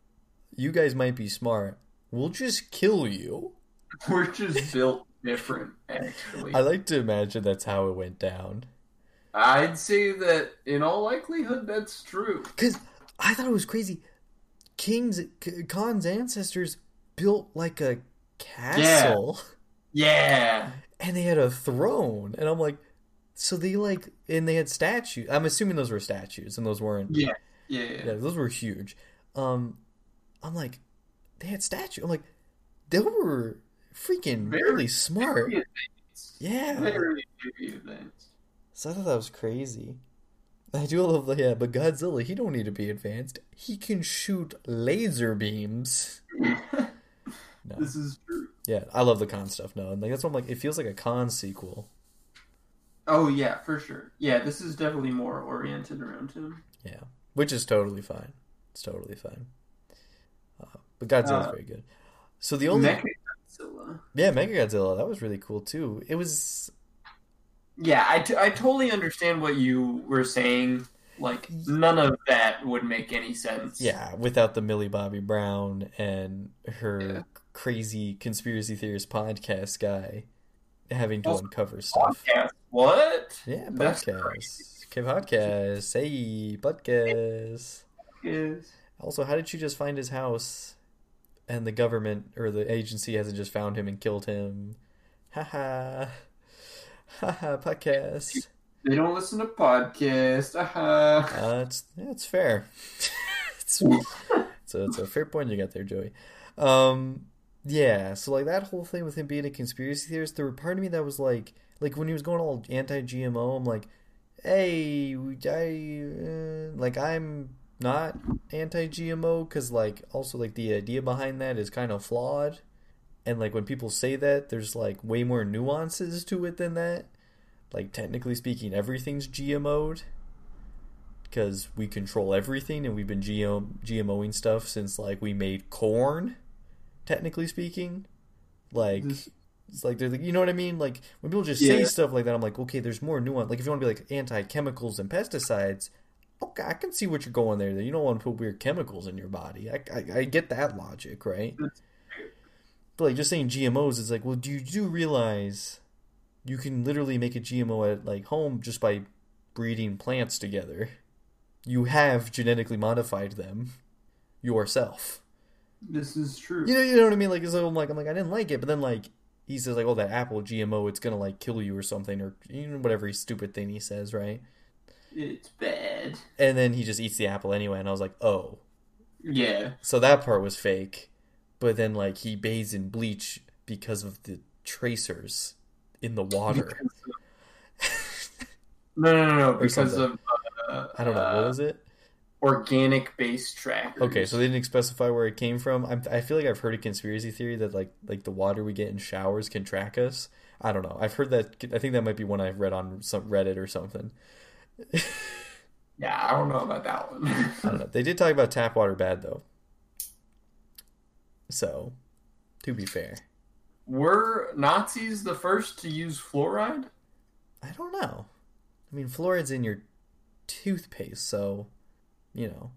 you guys might be smart we'll just kill you We're just built different, actually. i like to imagine that's how it went down I'd say that in all likelihood that's true. because i thought it was crazy king's K- kong's ancestors built like a castle Yeah. and they had a throne and i'm like so they like and they had statues i'm assuming those were statues and those weren't Yeah. Yeah. yeah. yeah those were huge um i'm like they had statues i'm like they were freaking Very- really smart Very yeah Very, very advanced. so i thought that was crazy i do love the yeah but godzilla he don't need to be advanced he can shoot laser beams No. This is true. yeah i love the kong stuff no and like that's what i'm like it feels like a kong sequel Oh yeah, for sure. Yeah, this is definitely more oriented around him. Yeah, which is totally fine. It's totally fine. Uh, but Godzilla's Uh, very good. So the only Mechagodzilla. yeah, Mechagodzilla that was really cool too. It was Yeah, I, t- I totally understand what you were saying Like none of that would make any sense. Yeah, without the Millie Bobby Brown and her Yeah. crazy conspiracy theorist podcast guy having to Also, uncover stuff. Podcast. What? Yeah, podcast. Okay, podcast. Hey, podcast. Yes. Also, how did you just find his house and the government or the agency hasn't just found him and killed him? Haha. Haha, podcast. They don't listen to podcasts. Uh-huh. Uh, it's, yeah, it's fair. it's, it's, a, it's a fair point you got there, Joey. Um, yeah, so like that whole thing with him being a conspiracy theorist, there were part of me that was like, like when he was going all anti-GMO, I'm like, hey, I, uh, like I'm not anti-GMO because like also like the idea behind that is kind of flawed, and like when people say that, there's like way more nuances to it than that. Like technically speaking, everything's GMO'd because we control everything and we've been GM, GMOing stuff since like we made corn technically speaking like This- it's like they're like you know what I mean? Like when people just say stuff like that I'm like okay there's more nuance. Like if you want to be like anti chemicals and pesticides okay I can see what you're going there. You don't want to put weird chemicals in your body. I, I, I get that logic right? But like just saying GMOs is like well do you do realize you can literally make a GMO at like home just by breeding plants together? You have genetically modified them yourself This is true. you know, you know what I mean? Like, so I'm like, I'm like, I didn't like it, but then like he says like, oh, that apple GMO, it's gonna like kill you or something, or you know, whatever stupid thing he says, right? It's bad. And then he just eats the apple anyway, and I was like, oh, Yeah. so that part was fake. But then like he bathes in bleach because of the tracers in the water. No, no, no, no. Because something. of uh, I don't know what uh, was it. Organic base trackers. Okay, so they didn't specify where it came from. I'm, I feel like I've heard a conspiracy theory that like like the water we get in showers can track us. I don't know. I've heard that. I think that might be one I've read on some Reddit or something. yeah, I don't know about that one. I don't know. They did talk about tap water bad though. So, to be fair, Were Nazis the first to use fluoride? I don't know. I mean, fluoride's in your toothpaste, so you know.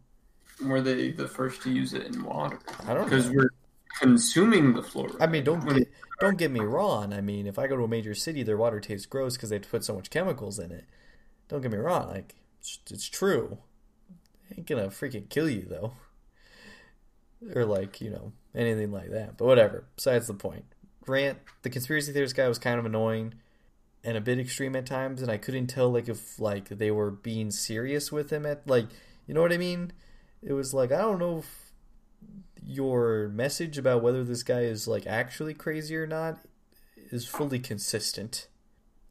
Were they the first to use it in water? I don't Because we're consuming the fluoride. I mean, don't get, don't get me wrong. I mean, if I go to a major city, their water tastes gross because they put so much chemicals in it. Don't get me wrong. Like, it's, it's true. Ain't gonna freaking kill you though, or like you know anything like that. But whatever. Besides the point. Grant, the conspiracy theorist guy was kind of annoying and a bit extreme at times, and I couldn't tell like if like they were being serious with him at like you know what I mean. It was like I don't know if your message about whether this guy is like actually crazy or not is fully consistent.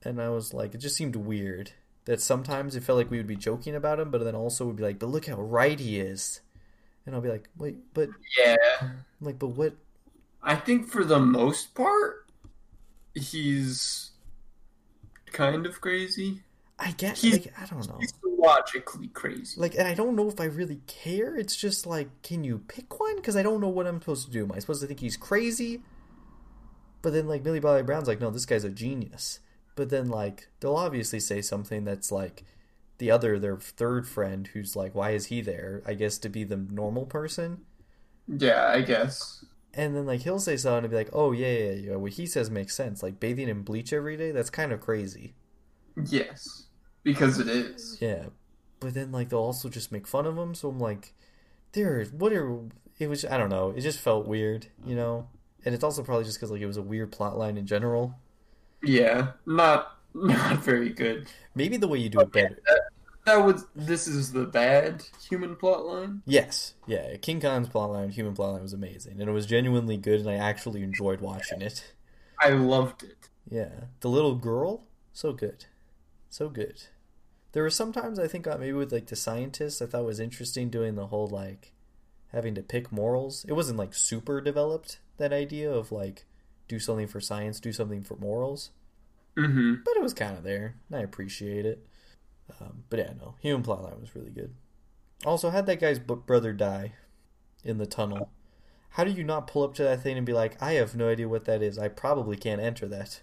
And I was like, it just seemed weird that sometimes it felt like we would be joking about him, but then also would be like, but look how right he is. And I'll be like, wait, but yeah, I'm like, but what? I think for the most part, he's kind of crazy. I guess. He's- like I don't know. He's logically crazy. Like, and I don't know if I really care. It's just like, can you pick one? Because I don't know what I'm supposed to do. Am I supposed to think he's crazy? But then, like, Millie Bobby Brown's like, no, this guy's a genius. But then, like, they'll obviously say something that's like the other, their third friend, who's like, why is he there? I guess to be the normal person. Yeah, I guess. And then, like, he'll say something and be like, oh, yeah, yeah, yeah. What he says makes sense. Like, bathing in bleach every day, that's kind of crazy. Yes, because it is. Yeah, but then like they'll also just make fun of him. So I'm like, there, what are? It was I don't know. It just felt weird, you know. And it's also probably just because like it was a weird plot line in general. Yeah, not not very good. Maybe the way you do it better. That was. This is the bad human plot line. Yes, yeah. King Kong's plotline, human plot line, was amazing, and it was genuinely good, and I actually enjoyed watching it. I loved it. Yeah, the little girl, so good, so good. There were sometimes I think maybe with like the scientists, I thought was interesting doing the whole like having to pick morals. It wasn't like super developed that idea of like do something for science, do something for morals, Mm-hmm. but it was kind of there. And I appreciate it. Um, but yeah, no, human plotline was really good. Also, had that guy's brother die in the tunnel. How do you not pull up to that thing and be like, I have no idea what that is. I probably can't enter that.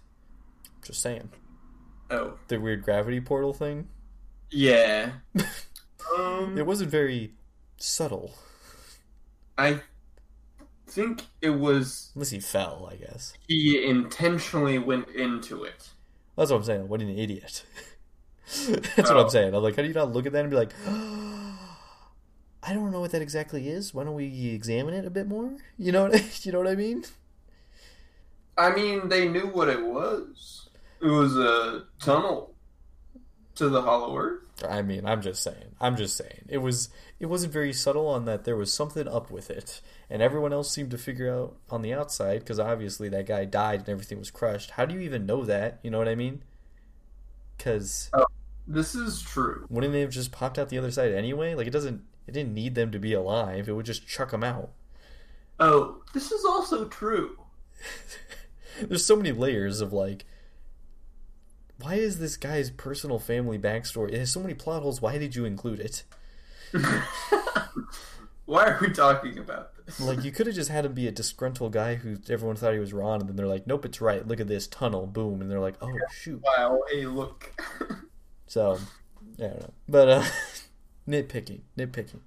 Just saying. Oh, The weird gravity portal thing. Yeah. Um, It wasn't very subtle. I think it was Unless he fell, I guess. he intentionally went into it. That's what I'm saying. What an idiot. That's what Oh. I'm saying. I'm like, how do you not look at that and be like, I don't know what that exactly is. Why don't we examine it a bit more? You know what you know what I mean? I mean, they knew what it was. It was a tunnel to the Hollow Earth. I mean, I'm just saying. I'm just saying. It was it wasn't very subtle on that there was something up with it. And everyone else seemed to figure out on the outside because obviously that guy died and everything was crushed. How do you even know that? You know what I mean? Cuz oh, This is true. wouldn't they have just popped out the other side anyway? Like it doesn't it didn't need them to be alive. It would just chuck them out. Oh, this is also true. There's so many layers of like why is this guy's personal family backstory? It has so many plot holes. Why did you include it? Why are we talking about this? Like you could have just had him be a disgruntled guy who everyone thought he was Ron, and then they're like, "Nope, it's right. Look at this tunnel, boom," and they're like, "Oh shoot." wow, hey, look. So, I don't know, but uh, nitpicking, nitpicking.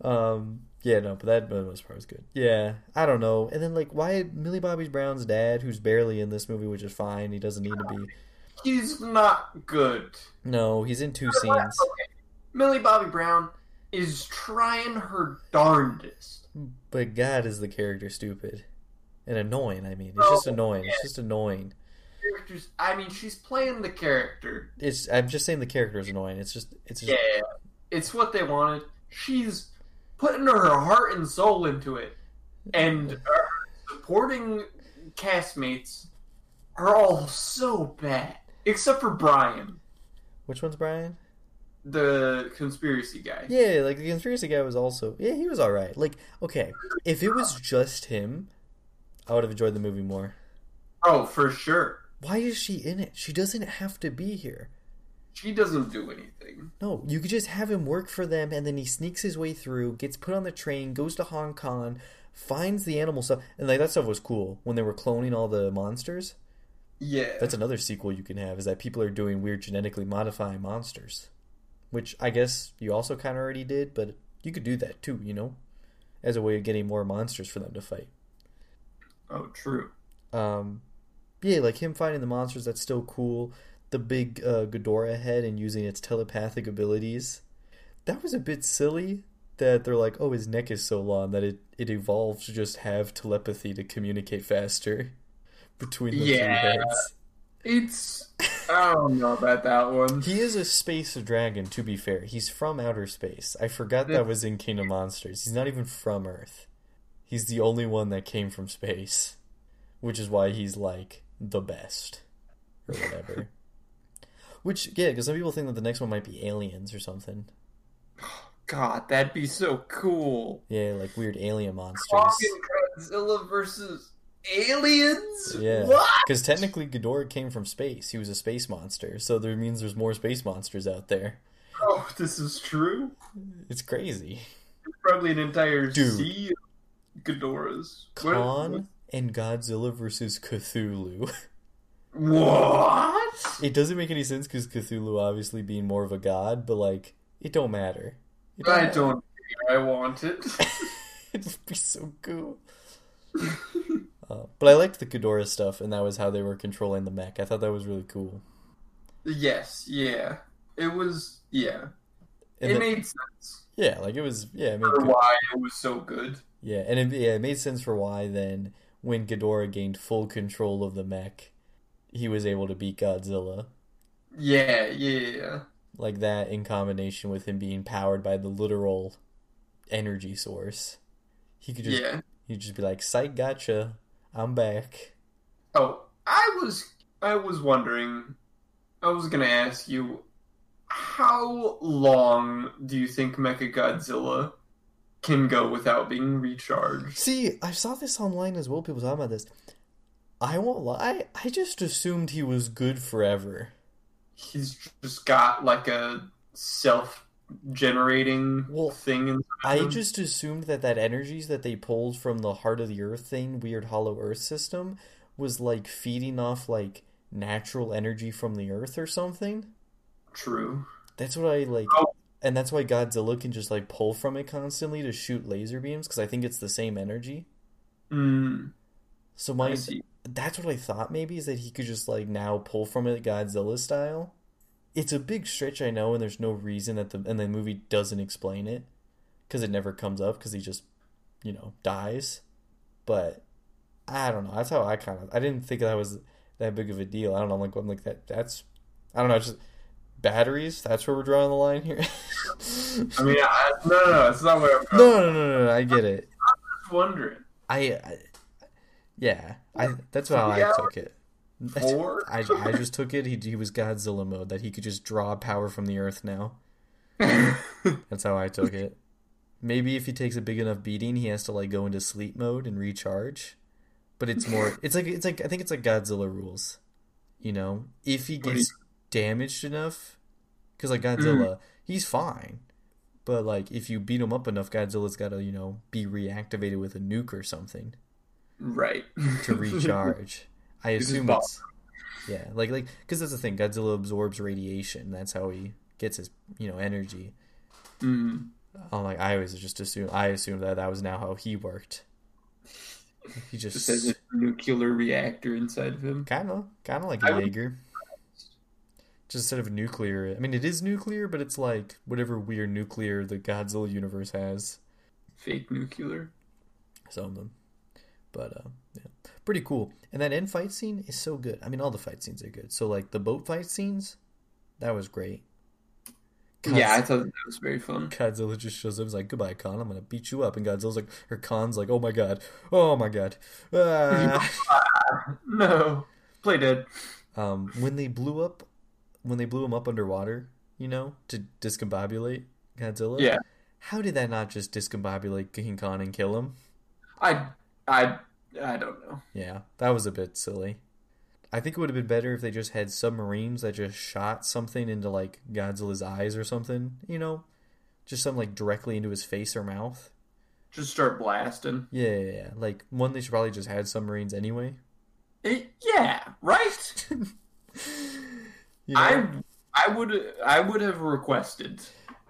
Um, yeah, no, but that for the most part was good. Yeah, I don't know. And then like, why Millie Bobby Brown's dad, who's barely in this movie, which is fine. He doesn't need to be. He's not good. No, he's in two scenes. Millie Bobby Brown is trying her darndest. But God, is the character stupid and annoying? I mean, it's oh, just Oh, annoying. yeah. It's just annoying. Characters, I mean, she's playing the character. It's. I'm just saying the character is annoying. It's just. It's just. Yeah, it's what they wanted. She's putting her heart and soul into it, and her supporting castmates are all so bad, except for Brian, Which one's Brian? the conspiracy guy. Yeah, like the conspiracy guy was also. Yeah, he was all right. Like, okay, if it was just him, I would have enjoyed the movie more. Oh, for sure. Why is she in it? She doesn't have to be here. She doesn't do anything. No, you could just have him work for them, and then he sneaks his way through, gets put on the train, goes to Hong Kong, finds the animal stuff, and like that stuff was cool when they were cloning all the monsters. Yeah. That's another sequel you can have is that people are doing weird genetically modifying monsters, which I guess you also kind of already did, but you could do that too, you know, as a way of getting more monsters for them to fight. oh, true. Um, yeah, like him fighting the monsters, that's still cool. The big uh, Ghidorah head and using its telepathic abilities. That was a bit silly that they're like, oh, his neck is so long that it, it evolved to just have telepathy to communicate faster between the Yeah. two heads. It's. I don't know about that one. He is a space dragon, to be fair. He's from outer space. I forgot that was in King of Monsters. He's not even from Earth. He's the only one that came from space, which is why he's like the best or whatever. which yeah, because some people think that the next one might be aliens or something. God, that'd be so cool. Yeah, like weird alien monsters. Godzilla versus aliens? Yeah, What? because technically Ghidorah came from space. He was a space monster, so there means there's more space monsters out there. Oh, this is true. It's crazy. There's probably an entire Dude. sea of Ghidorahs. What- Kong and Godzilla versus Cthulhu. What? It doesn't make any sense because Cthulhu obviously being more of a god, but like it don't matter. It I matter. don't care. I want it. It'd be so cool. Uh, but I liked the Ghidorah stuff, and that was how they were controlling the mech. I thought that was really cool. yes, yeah. It was, yeah. And it the- made sense yeah, like it was, yeah, it made for why it was so good. yeah, and it, yeah, it made sense for why then when Ghidorah gained full control of the mech, he was able to beat Godzilla. Yeah, yeah. Like that in combination with him being powered by the literal energy source. He could just Yeah. he'd just be like, Psych gotcha. I'm back. Oh, I was I was wondering. I was gonna ask you, how long do you think Mechagodzilla can go without being recharged? See, I saw this online as well, people talking about this. I won't lie, I just assumed he was good forever. He's just got like a self-generating Well, thing. I just assumed that that energies that they pulled from the heart of the earth thing, weird hollow earth system, was like feeding off like natural energy from the earth or something. true. That's what I like. Oh. and that's why Godzilla can just like pull from it constantly to shoot laser beams because I think it's the same energy. Mm, So my that's what I thought maybe is that he could just like now pull from it Godzilla style. It's a big stretch, I know, and there's no reason that the and the movie doesn't explain it because it never comes up because he just you know dies. But I don't know. That's how I kind of I didn't think that was that big of a deal. I don't know. I'm like I'm like that. That's I don't know. Just batteries. That's where we're drawing the line here. I mean, I, no, no, no, it's not what I'm no, no, no, no, no. I get it. I'm just wondering. I, I yeah. I that's how I took it. Four? I, I just took it. He, he was Godzilla mode that he could just draw power from the earth now. That's how I took it. Maybe if he takes a big enough beating, he has to like go into sleep mode and recharge. But it's more. It's like it's like I think it's like Godzilla rules. You know, if he gets damaged enough, because like Godzilla, he's fine. But like if you beat him up enough, Godzilla's got to you know be reactivated with a nuke or something right. to recharge. I assume it's yeah, like like because that's the thing. Godzilla absorbs radiation. That's how he gets his you know energy. Mm. I'm like I always just assume I assumed that that was now how he worked. He just, Just has a nuclear reactor inside of him. kind of kind of like I a would- Jaeger. Just instead of nuclear, I mean it is nuclear, but it's like whatever weird nuclear the Godzilla universe has. Fake nuclear. Some of them, but uh, yeah, pretty cool. And that end fight scene is so good. I mean, all the fight scenes are good. So like the boat fight scenes, that was great. Yeah, I thought that was very fun. Godzilla just shows up. He's like, "Goodbye, Kong. I'm gonna beat you up." And Godzilla's like, or Kong's like, "Oh my god, oh my god." Ah. No. Play dead. um, when they blew up, when they blew him up underwater, you know, to discombobulate Godzilla. Yeah. How did that not just discombobulate King Kong and kill him? I I I don't know. Yeah, that was a bit silly. I think it would have been better if they just had submarines that just shot something into like Godzilla's eyes or something, you know? Just something like directly into his face or mouth. Just start blasting. Yeah, yeah, yeah. Like one they should probably just had submarines anyway. It, yeah, right. You know? I I would I would have requested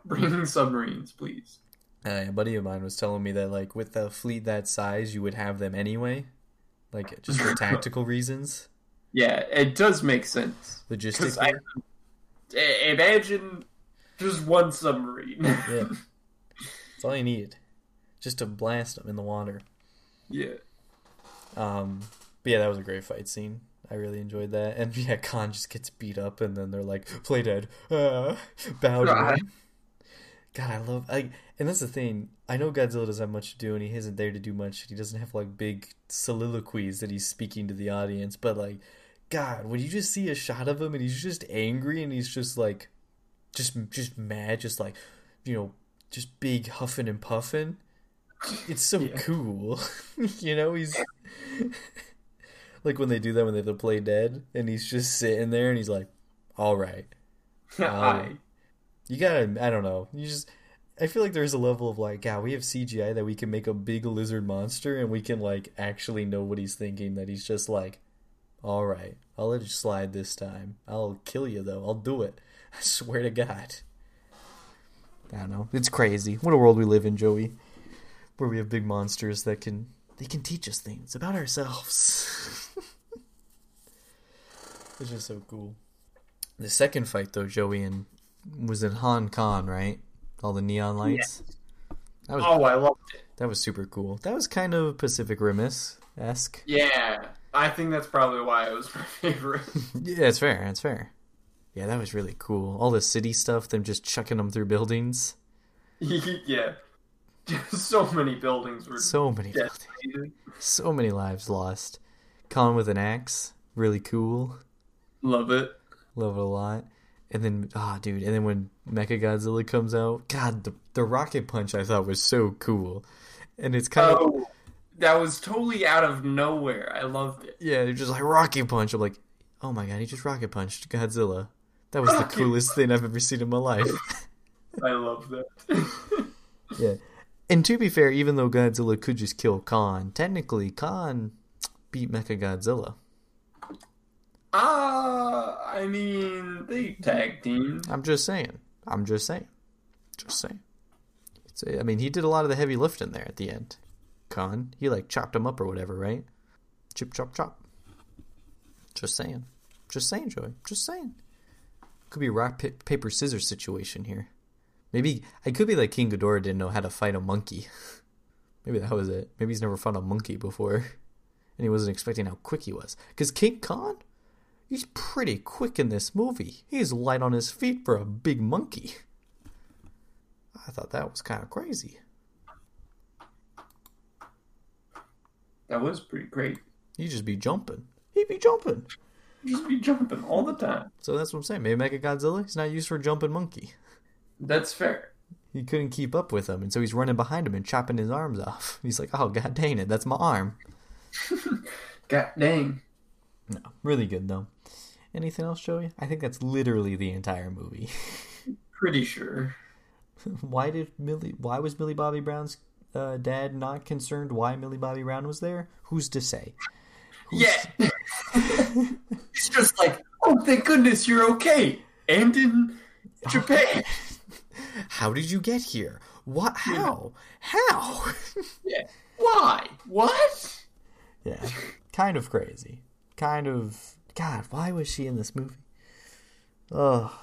bringing submarines, please. Uh, a buddy of mine was telling me that like with a fleet that size you would have them anyway. Like just for tactical reasons. Yeah, it does make sense. Logistics. Imagine just one submarine. Yeah. That's all you need. Just to blast them in the water. yeah. Um, but yeah, that was a great fight scene. I really enjoyed that. And yeah, Kong just gets beat up, and then they're like, "Play dead, uh, bow to God. I love. I and that's the thing. I know Godzilla doesn't have much to do, and he isn't there to do much. He doesn't have like big soliloquies that he's speaking to the audience. But like, God, when you just see a shot of him, and he's just angry, and he's just like, just just mad, just like, you know, just big huffing and puffing. It's so Yeah. cool, you know. He's like when they do that when they have to play dead, and he's just sitting there, and he's like, "All right, I, you gotta." I don't know. You just. I feel like there's a level of like, yeah, we have CGI that we can make a big lizard monster, and we can like actually know what he's thinking. That he's just like, "All right, I'll let you slide this time. I'll kill you though. I'll do it. I swear to God." I don't know. It's crazy. What a world we live in, Joey, where we have big monsters that can they can teach us things about ourselves. it's just so cool. The second fight, though, Joey, and was in Hong Kong, right? All the neon lights. That was oh, I loved it. that was super cool. That was kind of Pacific Rim esque. Yeah, I think that's probably why it was my favorite. yeah, it's fair. It's fair. Yeah, that was really cool. All the city stuff, them just chucking them through buildings. yeah, so many buildings were So many, decimated. so many lives lost. Kong with an axe, really cool. Love it. Love it a lot. And then, ah, dude, and then when Mecha Godzilla comes out, God, the the rocket punch I thought was so cool, and it's kind of Oh, that was totally out of nowhere. I loved it. yeah, they're just like rocket punch. I'm like, oh my god, he just rocket punched Godzilla. That was the Rocket- coolest thing I've ever seen in my life. I love that. yeah, and to be fair, even though Godzilla could just kill Kong, technically Kong beat Mecha Godzilla. Ah, I mean, they tag team. I'm just saying. I'm just saying. Just saying. It's a, I mean, he did a lot of the heavy lifting there at the end. Kong, he like chopped him up or whatever, right? Chip, chop, chop. Just saying. Just saying, Joey. Just saying. Could be rock, pa- paper, scissors situation here. Maybe I could be like King Ghidorah didn't know how to fight a monkey. Maybe that was it. Maybe he's never fought a monkey before, and he wasn't expecting how quick he was. Because King Kong, he's pretty quick in this movie. He's light on his feet for a big monkey. I thought that was kind of crazy. That was pretty great. He'd just be jumping. He'd be jumping. He'd just be jumping all the time. So that's what I'm saying. Maybe Mechagodzilla, he's not used for a jumping monkey. That's fair. He couldn't keep up with him, and so he's running behind him and chopping his arms off. He's like, "Oh god dang it, that's my arm." God dang. No, really good though. Anything else, Joey? I think that's literally the entire movie. Pretty sure. why did Millie? Why was Millie Bobby Brown's uh, dad not concerned? Why Millie Bobby Brown was there? Who's to say? Who's Yeah. it's just like, oh, thank goodness you're okay. And in Japan. How did you get here? What? How? How? Yeah. Why? What? yeah, kind of crazy. Kind of. God, why was she in this movie? Oh,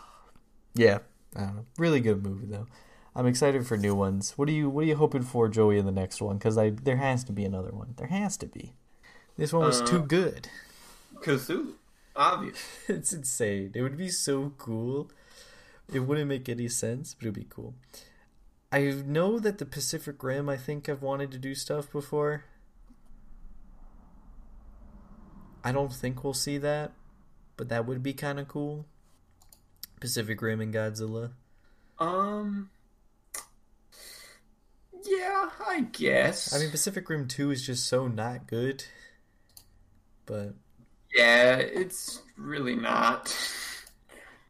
yeah. I don't know. Really good movie though. I'm excited for new ones. What are you What are you hoping for, Joey, in the next one? Because I there has to be another one. There has to be. This one was Uh, too good. Cthulhu. Obvious. It's insane. It would be so cool. It wouldn't make any sense, but it'd be cool. I know that the Pacific Rim, I think I've wanted to do stuff before. I don't think we'll see that, but that would be kind of cool. Pacific Rim and Godzilla. Um. Yeah, I guess. I mean, Pacific Rim 2 is just so not good. But, yeah, it's really not.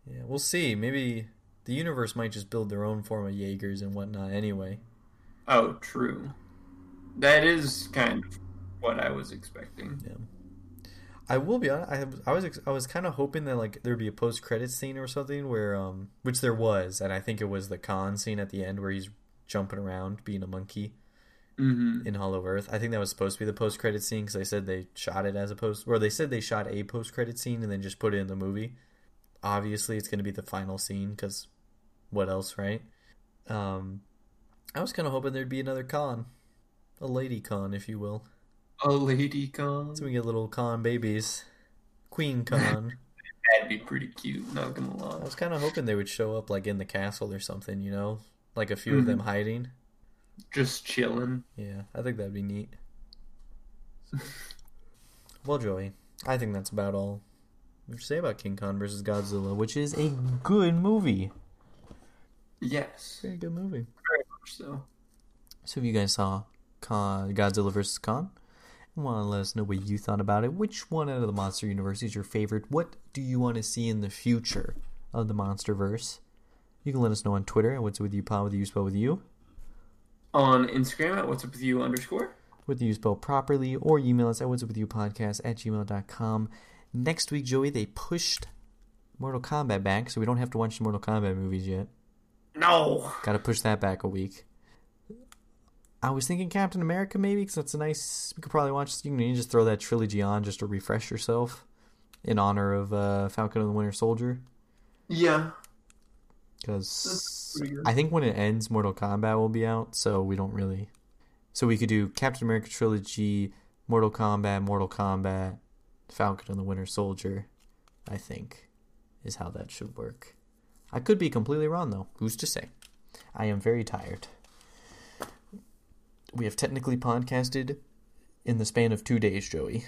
yeah, we'll see. Maybe the universe might just build their own form of Jaegers and whatnot anyway. Oh, true. That is kind of what I was expecting. I will be honest. I, have- I was I was kind of hoping that like there'd be a post credit scene or something where um which there was, and I think it was the Kong scene at the end where he's jumping around being a monkey Mm-hmm. in Hollow Earth. I think that was supposed to be the post credit scene because they said they shot it as a post, or they said they shot a post credit scene and then just put it in the movie. Obviously, it's going to be the final scene because what else, right? Um, I was kind of hoping there'd be another Kong, a lady Kong, if you will. A lady Kong. So we get little Kong babies, queen Kong. That'd be pretty cute. Not gonna lie. I was kind of hoping they would show up like in the castle or something, you know, like a few of them mm-hmm. hiding. Just chilling. Yeah, I think that'd be neat. well, Joey, I think that's about all we have to say about King Kong versus Godzilla, which is a good movie. Yes. Very good movie. Very much so. So, if you guys saw Godzilla versus Kong, want to let us know what you thought about it, which one out of the Monster Universe is your favorite? What do you want to see in the future of the MonsterVerse? You can let us know on Twitter at What's up With You Pod with you spelled with you. On Instagram at what's up with you underscore. with you spelled properly, or email us at what's up with you podcast at gmail.com. Next week, Joey, they pushed Mortal Kombat back, so we don't have to watch the Mortal Kombat movies yet. No. Gotta push that back a week. I was thinking Captain America maybe, because that's a nice. We could probably watch. You can just throw that trilogy on just to refresh yourself in honor of uh, Falcon and the Winter Soldier. Yeah. Because That's pretty good. I think when it ends, Mortal Kombat will be out, so we don't really. So we could do Captain America trilogy, Mortal Kombat, Mortal Kombat, Falcon and the Winter Soldier. I think is how that should work. I could be completely wrong though. Who's to say? I am very tired. We have technically podcasted in the span of two days, Joey.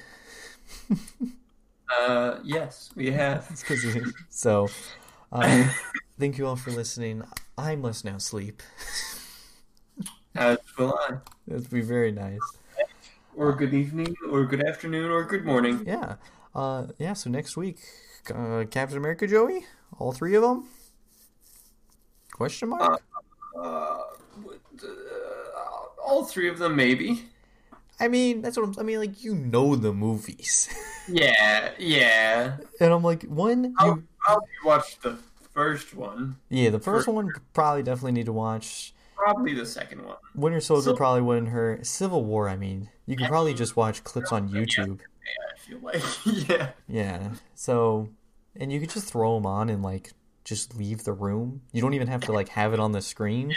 Uh, yes, we have. It's 'cause of- so, um, thank you all for listening. I must now sleep. As will I. That'd be very nice. Or good evening, or good afternoon, or good morning. Yeah. Uh, yeah, so next week, uh, Captain America, Joey? All three of them? Question mark? Uh, what, uh, all three of them, maybe. I mean, that's what I'm, I mean, like, you know the movies. Yeah, yeah. and I'm like, one, I'll, you, I'll watch the first one. Yeah, the first For- one probably definitely need to watch. Probably the second one. Winter Soldier So- probably wouldn't hurt. Civil War, I mean, you can probably just watch clips on YouTube. I feel like yeah. Yeah. So, and you could just throw them on and like just leave the room. You don't even have to like have it on the screen. You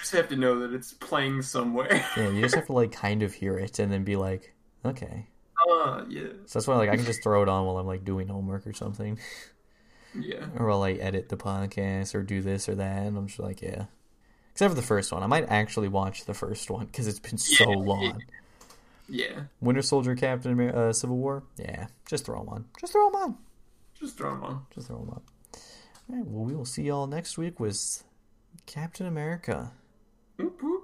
just have to know that it's playing somewhere. Yeah, you just have to like kind of hear it and then be like, okay. uh, yeah, So that's why like I can just throw it on while I'm like doing homework or something, yeah. or while I edit the podcast or do this or that. And I'm just like, yeah. Except for the first one, I might actually watch the first one because it's been so Yeah. long. Yeah, Winter Soldier, Captain America, uh, Civil War. Yeah, just throw them on. Just throw them on. just throw them on. Just throw them on. All right. Well, we will see y'all next week with Captain America. Whoop, whoop.